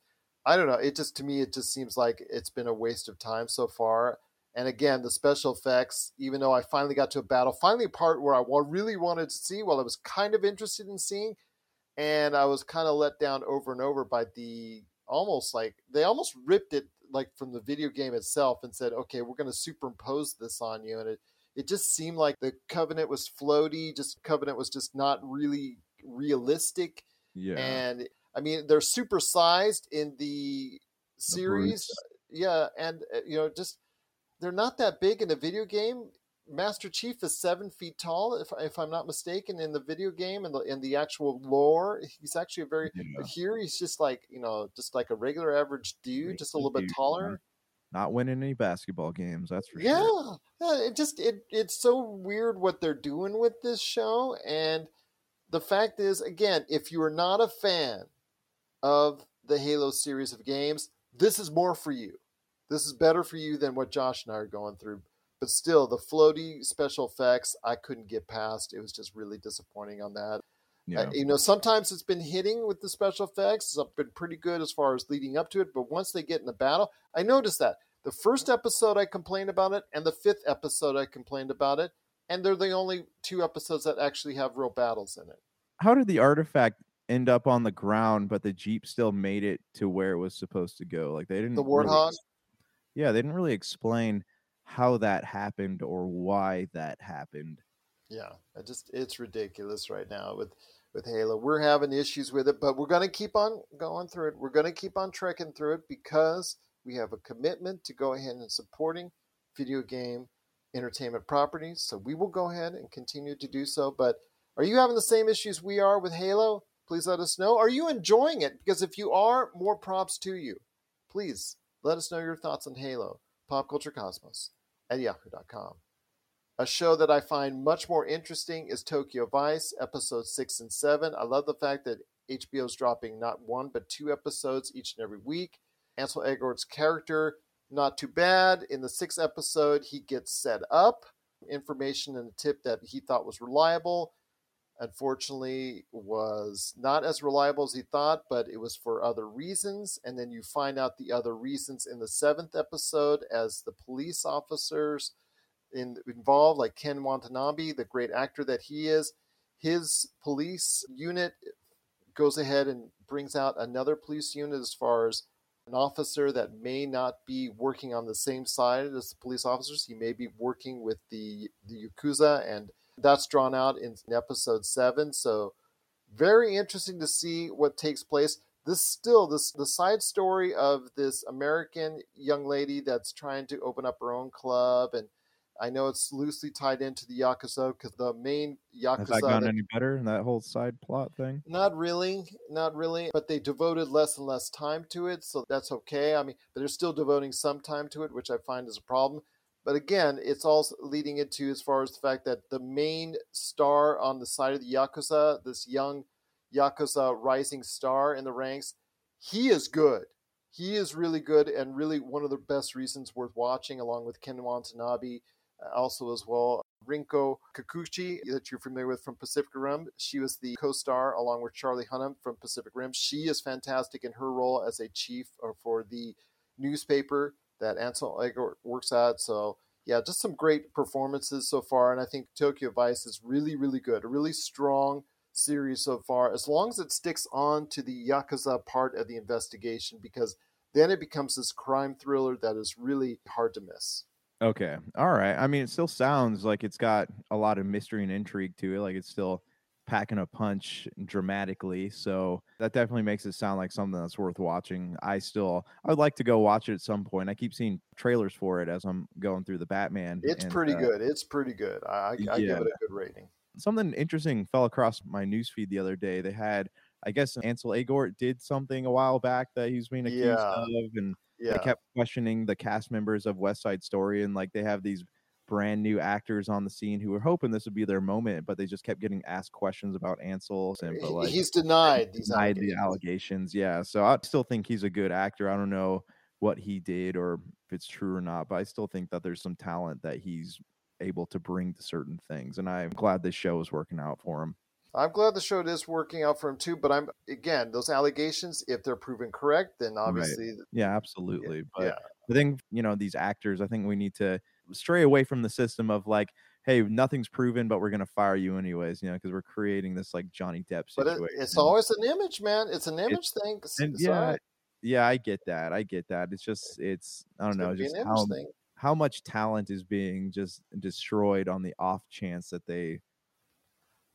I don't know. It just to me it just seems like it's been a waste of time so far. And again, the special effects, even though I finally got to a battle, finally a part where I really wanted to see, while I was kind of interested in seeing, and I was kind of let down over and over by the almost like they almost ripped it like from the video game itself and said, okay, we're going to superimpose this on you. And it, it just seemed like the Covenant was floaty, just Covenant was just not really realistic. Yeah, And I mean, they're supersized in the series. yeah. And, uh, you know, just they're not that big in a video game. Master Chief is seven feet tall, if, if I'm not mistaken, in the video game and the in the actual lore. He's actually a very Yeah. here. He's just like you know, just like a regular average dude, just a little bit taller. Not winning any basketball games. That's for Yeah, sure. yeah. It just it it's so weird what they're doing with this show, and the fact is, again, if you are not a fan of the Halo series of games, this is more for you. This is better for you than what Josh and I are going through. But still, the floaty special effects, I couldn't get past. It was just really disappointing on that. Yeah, Uh, you know, sometimes it's been hitting with the special effects. It's been pretty good as far as leading up to it. But once they get in the battle, I noticed that the first episode I complained about it, and the fifth episode I complained about it, and they're the only two episodes that actually have real battles in it. how did the artifact end up on the ground, but the jeep still made it to where it was supposed to go? Like they didn't. The Warthog, ex- yeah, they didn't really explain how that happened or why that happened. Yeah, I just it's ridiculous right now with with Halo. We're having issues with it, but we're going to keep on going through it. We're going to keep on trekking through it because we have a commitment to go ahead and supporting video game entertainment properties. So we will go ahead and continue to do so. But are you having the same issues we are with Halo? Please let us know. Are you enjoying it? Because if you are, more props to you. Please let us know your thoughts on Halo, Pop Culture Cosmos at yahoo.com. A show that I find much more interesting is Tokyo Vice, episodes six and seven. I love the fact that HBO is dropping not one but two episodes each and every week. Ansel Elgort's character, not too bad. In the sixth episode, he gets set up, information and a tip that he thought was reliable. Unfortunately, was not as reliable as he thought, but it was for other reasons. And then you find out the other reasons in the seventh episode as the police officers in, involved, like Ken Watanabe, the great actor that he is. His police unit goes ahead and brings out another police unit as far as an officer that may not be working on the same side as the police officers. He may be working with the the yakuza, and that's drawn out in episode seven. So very interesting to see what takes place. This still this the side story of this American young lady that's trying to open up her own club and I know it's loosely tied into the Yakuza because the main Yakuza. Has that gone any better in that whole side plot thing? Not really, not really. But they devoted less and less time to it, so that's okay. I mean, but they're still devoting some time to it, which I find is a problem. But again, it's also leading into as far as the fact that the main star on the side of the Yakuza, this young Yakuza rising star in the ranks, he is good. He is really good and really one of the best reasons worth watching, along with Ken Watanabe also as well Rinko Kikuchi that you're familiar with from Pacific Rim. She was the co-star along with Charlie Hunnam from Pacific Rim. She is fantastic in her role as a chief for the newspaper that Ansel Elgort works at. So yeah, just some great performances so far, and I think Tokyo Vice is really, really good. A really strong series so far, as long as it sticks on to the Yakuza part of the investigation, because then it becomes this crime thriller that is really hard to miss. Okay. All right. I mean, it still sounds like it's got a lot of mystery and intrigue to it. Like it's still packing a punch dramatically. So that definitely makes it sound like something that's worth watching. I still, I would like to go watch it at some point. I keep seeing trailers for it as I'm going through the Batman. It's and, pretty uh, good. It's pretty good. I, I, I give it a good rating. Something interesting fell across my newsfeed the other day. They had, I guess, Ansel Elgort did something a while back that he was being accused Yeah. of, and Yeah. they kept questioning the cast members of West Side Story, and like they have these brand new actors on the scene who were hoping this would be their moment, but they just kept getting asked questions about Ansel and but like he's denied these denied the allegations. allegations. Yeah, so I still think he's a good actor. I don't know what he did or if it's true or not, but I still think that there's some talent that he's able to bring to certain things, and I'm glad this show is working out for him. I'm glad the show is working out for him too. But I'm again, those allegations, if they're proven correct, then obviously, Yeah, absolutely. But yeah. I think you know these actors. I think we need to stray away from the system of like, hey, nothing's proven, but we're gonna fire you anyways. You know, because we're creating this like Johnny Depp But situation. it, it's always an image, man. It's an image thing. And it's yeah, yeah, I get that. I get that. It's just, it's I don't It's know, just how thing. how much talent is being just destroyed on the off chance that they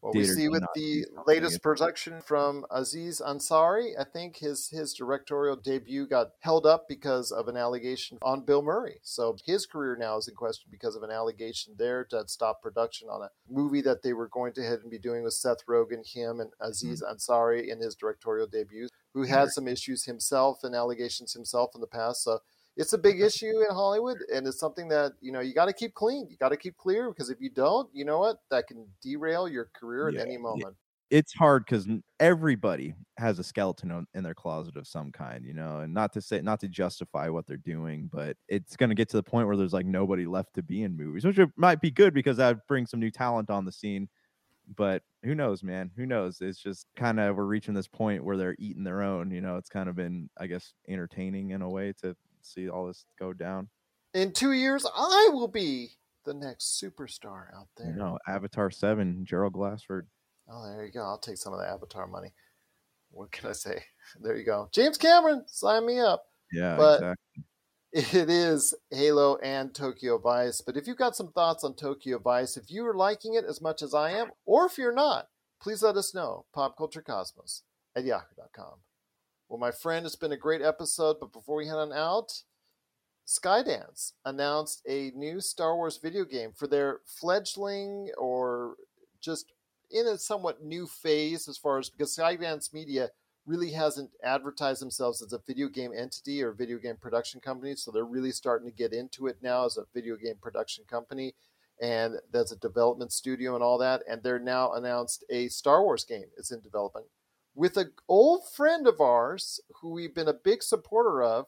What we see with the latest production from Aziz Ansari, I think his his directorial debut got held up because of an allegation on Bill Murray. So his career now is in question because of an allegation there that stopped production on a movie that they were going to ahead and be doing with Seth Rogen, him, and Aziz Ansari in his directorial debut, who had some issues himself and allegations himself in the past. So it's a big issue in Hollywood, and it's something that you know you got to keep clean. You got to keep clear because if you don't, you know what, that can derail your career at Yeah, any yeah. moment. it's hard because everybody has a skeleton in their closet of some kind, you know, and not to say, not to justify what they're doing, but it's going to get to the point where there's like nobody left to be in movies, which might be good because that brings some new talent on the scene. But who knows, man? Who knows? It's just kind of we're reaching this point where they're eating their own. You know, it's kind of been, I guess, entertaining in a way to see all this go down. In two years, I will be the next superstar out there. No, Avatar Seven, Gerald Glassford. Oh, there you go. I'll take some of the Avatar money. What can I say? There you go. James Cameron, sign me up. Yeah, But- exactly. it is Halo and Tokyo Vice. But if you've got some thoughts on Tokyo Vice, if you are liking it as much as I am, or if you're not, please let us know. Popculturecosmos at yahoo.com. Well, my friend, it's been a great episode, but before we head on out, Skydance announced a new Star Wars video game for their fledgling or just in a somewhat new phase as far as because Skydance Media really hasn't advertised themselves as a video game entity or video game production company. So they're really starting to get into it now as a video game production company. And that's a development studio and all that. And they're now announced a Star Wars game is in development with an old friend of ours who we've been a big supporter of,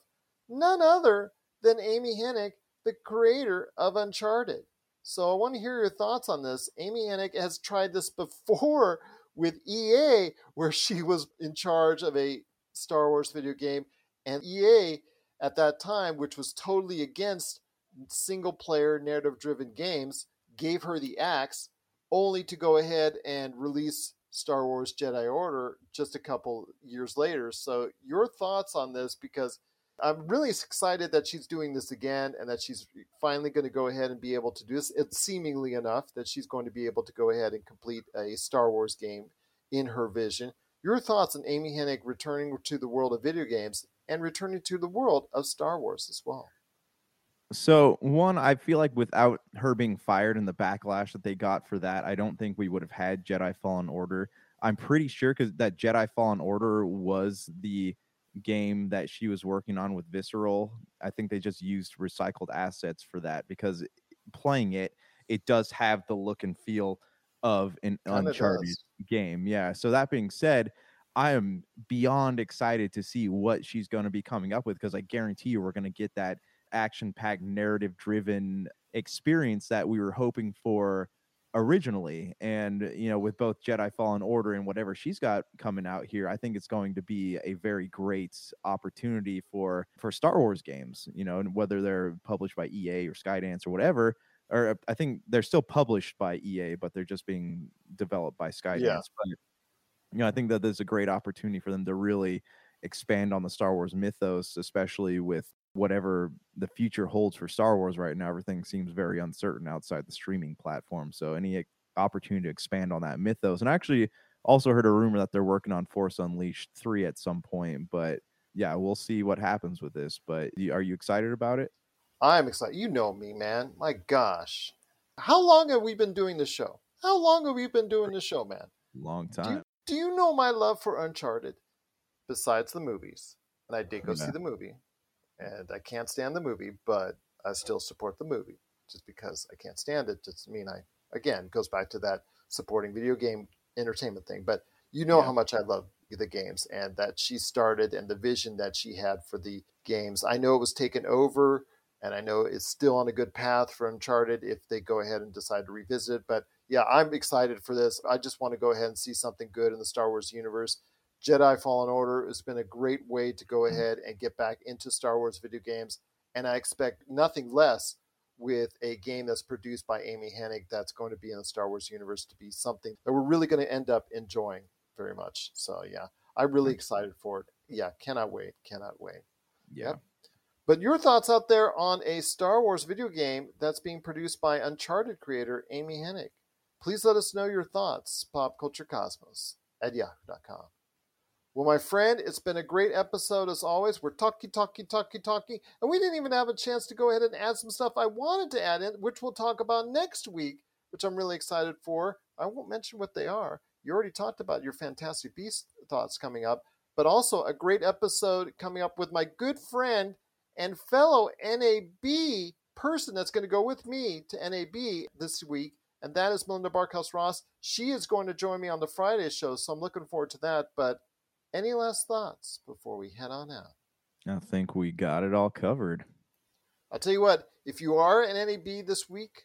none other than Amy Hennig, the creator of Uncharted. So I want to hear your thoughts on this. Amy Hennig has tried this before with EA, where she was in charge of a Star Wars video game, and EA at that time, which was totally against single player narrative driven games, gave her the axe only to go ahead and release Star Wars Jedi Order just a couple years later. So, your thoughts on this because I'm really excited that she's doing this again and that she's finally going to go ahead and be able to do this. It's seemingly enough that she's going to be able to go ahead and complete a Star Wars game in her vision. Your thoughts on Amy Hennig returning to the world of video games and returning to the world of Star Wars as well? So, one, I feel like without her being fired and the backlash that they got for that, I don't think we would have had Jedi Fallen Order. I'm pretty sure because that Jedi Fallen Order was the game that she was working on with Visceral. I think they just used recycled assets for that because playing it, it does have the look and feel of an Kinda Uncharted does. game. Yeah. So that being said, I am beyond excited to see what she's going to be coming up with because I guarantee you we're going to get that action packed, narrative driven experience that we were hoping for originally. And, you know, with both Jedi Fallen Order and whatever she's got coming out here, I think it's going to be a very great opportunity for for Star Wars games, you know, and whether they're published by EA or Skydance or whatever. Or I think they're still published by EA, but they're just being developed by Skydance. But you know, I think that there's a great opportunity for them to really expand on the Star Wars mythos, especially with whatever the future holds for Star Wars right now. Everything seems very uncertain outside the streaming platform. So any opportunity to expand on that mythos. And I actually also heard a rumor that they're working on Force Unleashed 3 at some point, but yeah, we'll see what happens with this. But are you excited about it? I'm excited. You know me, man. My gosh. How long have we been doing this show? How long have we been doing this show, man? Long Do time. you, do you know my love for Uncharted besides the movies? And I did go Yeah. see the movie, and I can't stand the movie, but I still support the movie. Just because I can't stand it doesn't mean I, again, goes back to that supporting video game entertainment thing. But you know Yeah. how much I love the games and that she started and the vision that she had for the games. I know it was taken over, and I know it's still on a good path for Uncharted if they go ahead and decide to revisit it. But yeah, I'm excited for this. I just want to go ahead and see something good in the Star Wars universe. Jedi Fallen Order has been a great way to go mm. ahead and get back into Star Wars video games, and I expect nothing less with a game that's produced by Amy Hennig that's going to be in the Star Wars universe to be something that we're really going to end up enjoying very much. So yeah, I'm really excited for it. Yeah, cannot wait, cannot wait. Yeah. Yep. But your thoughts out there on a Star Wars video game that's being produced by Uncharted creator Amy Hennig. Please let us know your thoughts. Popculturecosmos at yahoo.com. Well, my friend, it's been a great episode as always. We're talking, talking, talking, talking, and we didn't even have a chance to go ahead and add some stuff I wanted to add in, which we'll talk about next week, which I'm really excited for. I won't mention what they are. You already talked about your Fantastic Beast thoughts coming up, but also a great episode coming up with my good friend and fellow NAB person that's going to go with me to NAB this week, and that is Melinda Barkhouse Ross. She is going to join me on the Friday show, so I'm looking forward to that. But any last thoughts before we head on out? I think we got it all covered. I'll tell you what, if you are an NAB this week,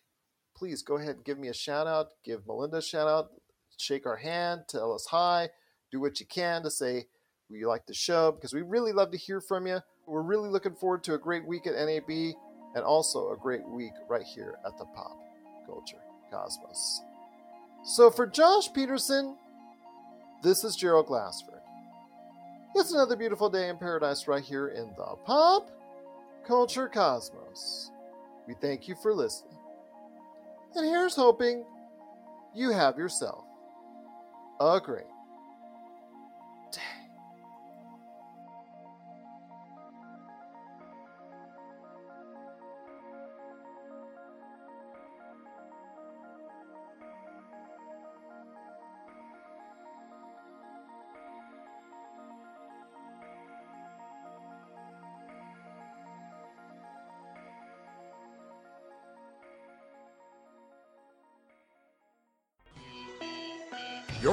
please go ahead and give me a shout out, give Melinda a shout out, shake our hand, tell us hi, do what you can to say we like the show because we really love to hear from you. We're really looking forward to a great week at NAB and also a great week right here at the Pop Culture Cosmos. So for Josh Peterson, this is Gerald Glassford. It's another beautiful day in paradise right here in the Pop Culture Cosmos. We thank you for listening. And here's hoping you have yourself a great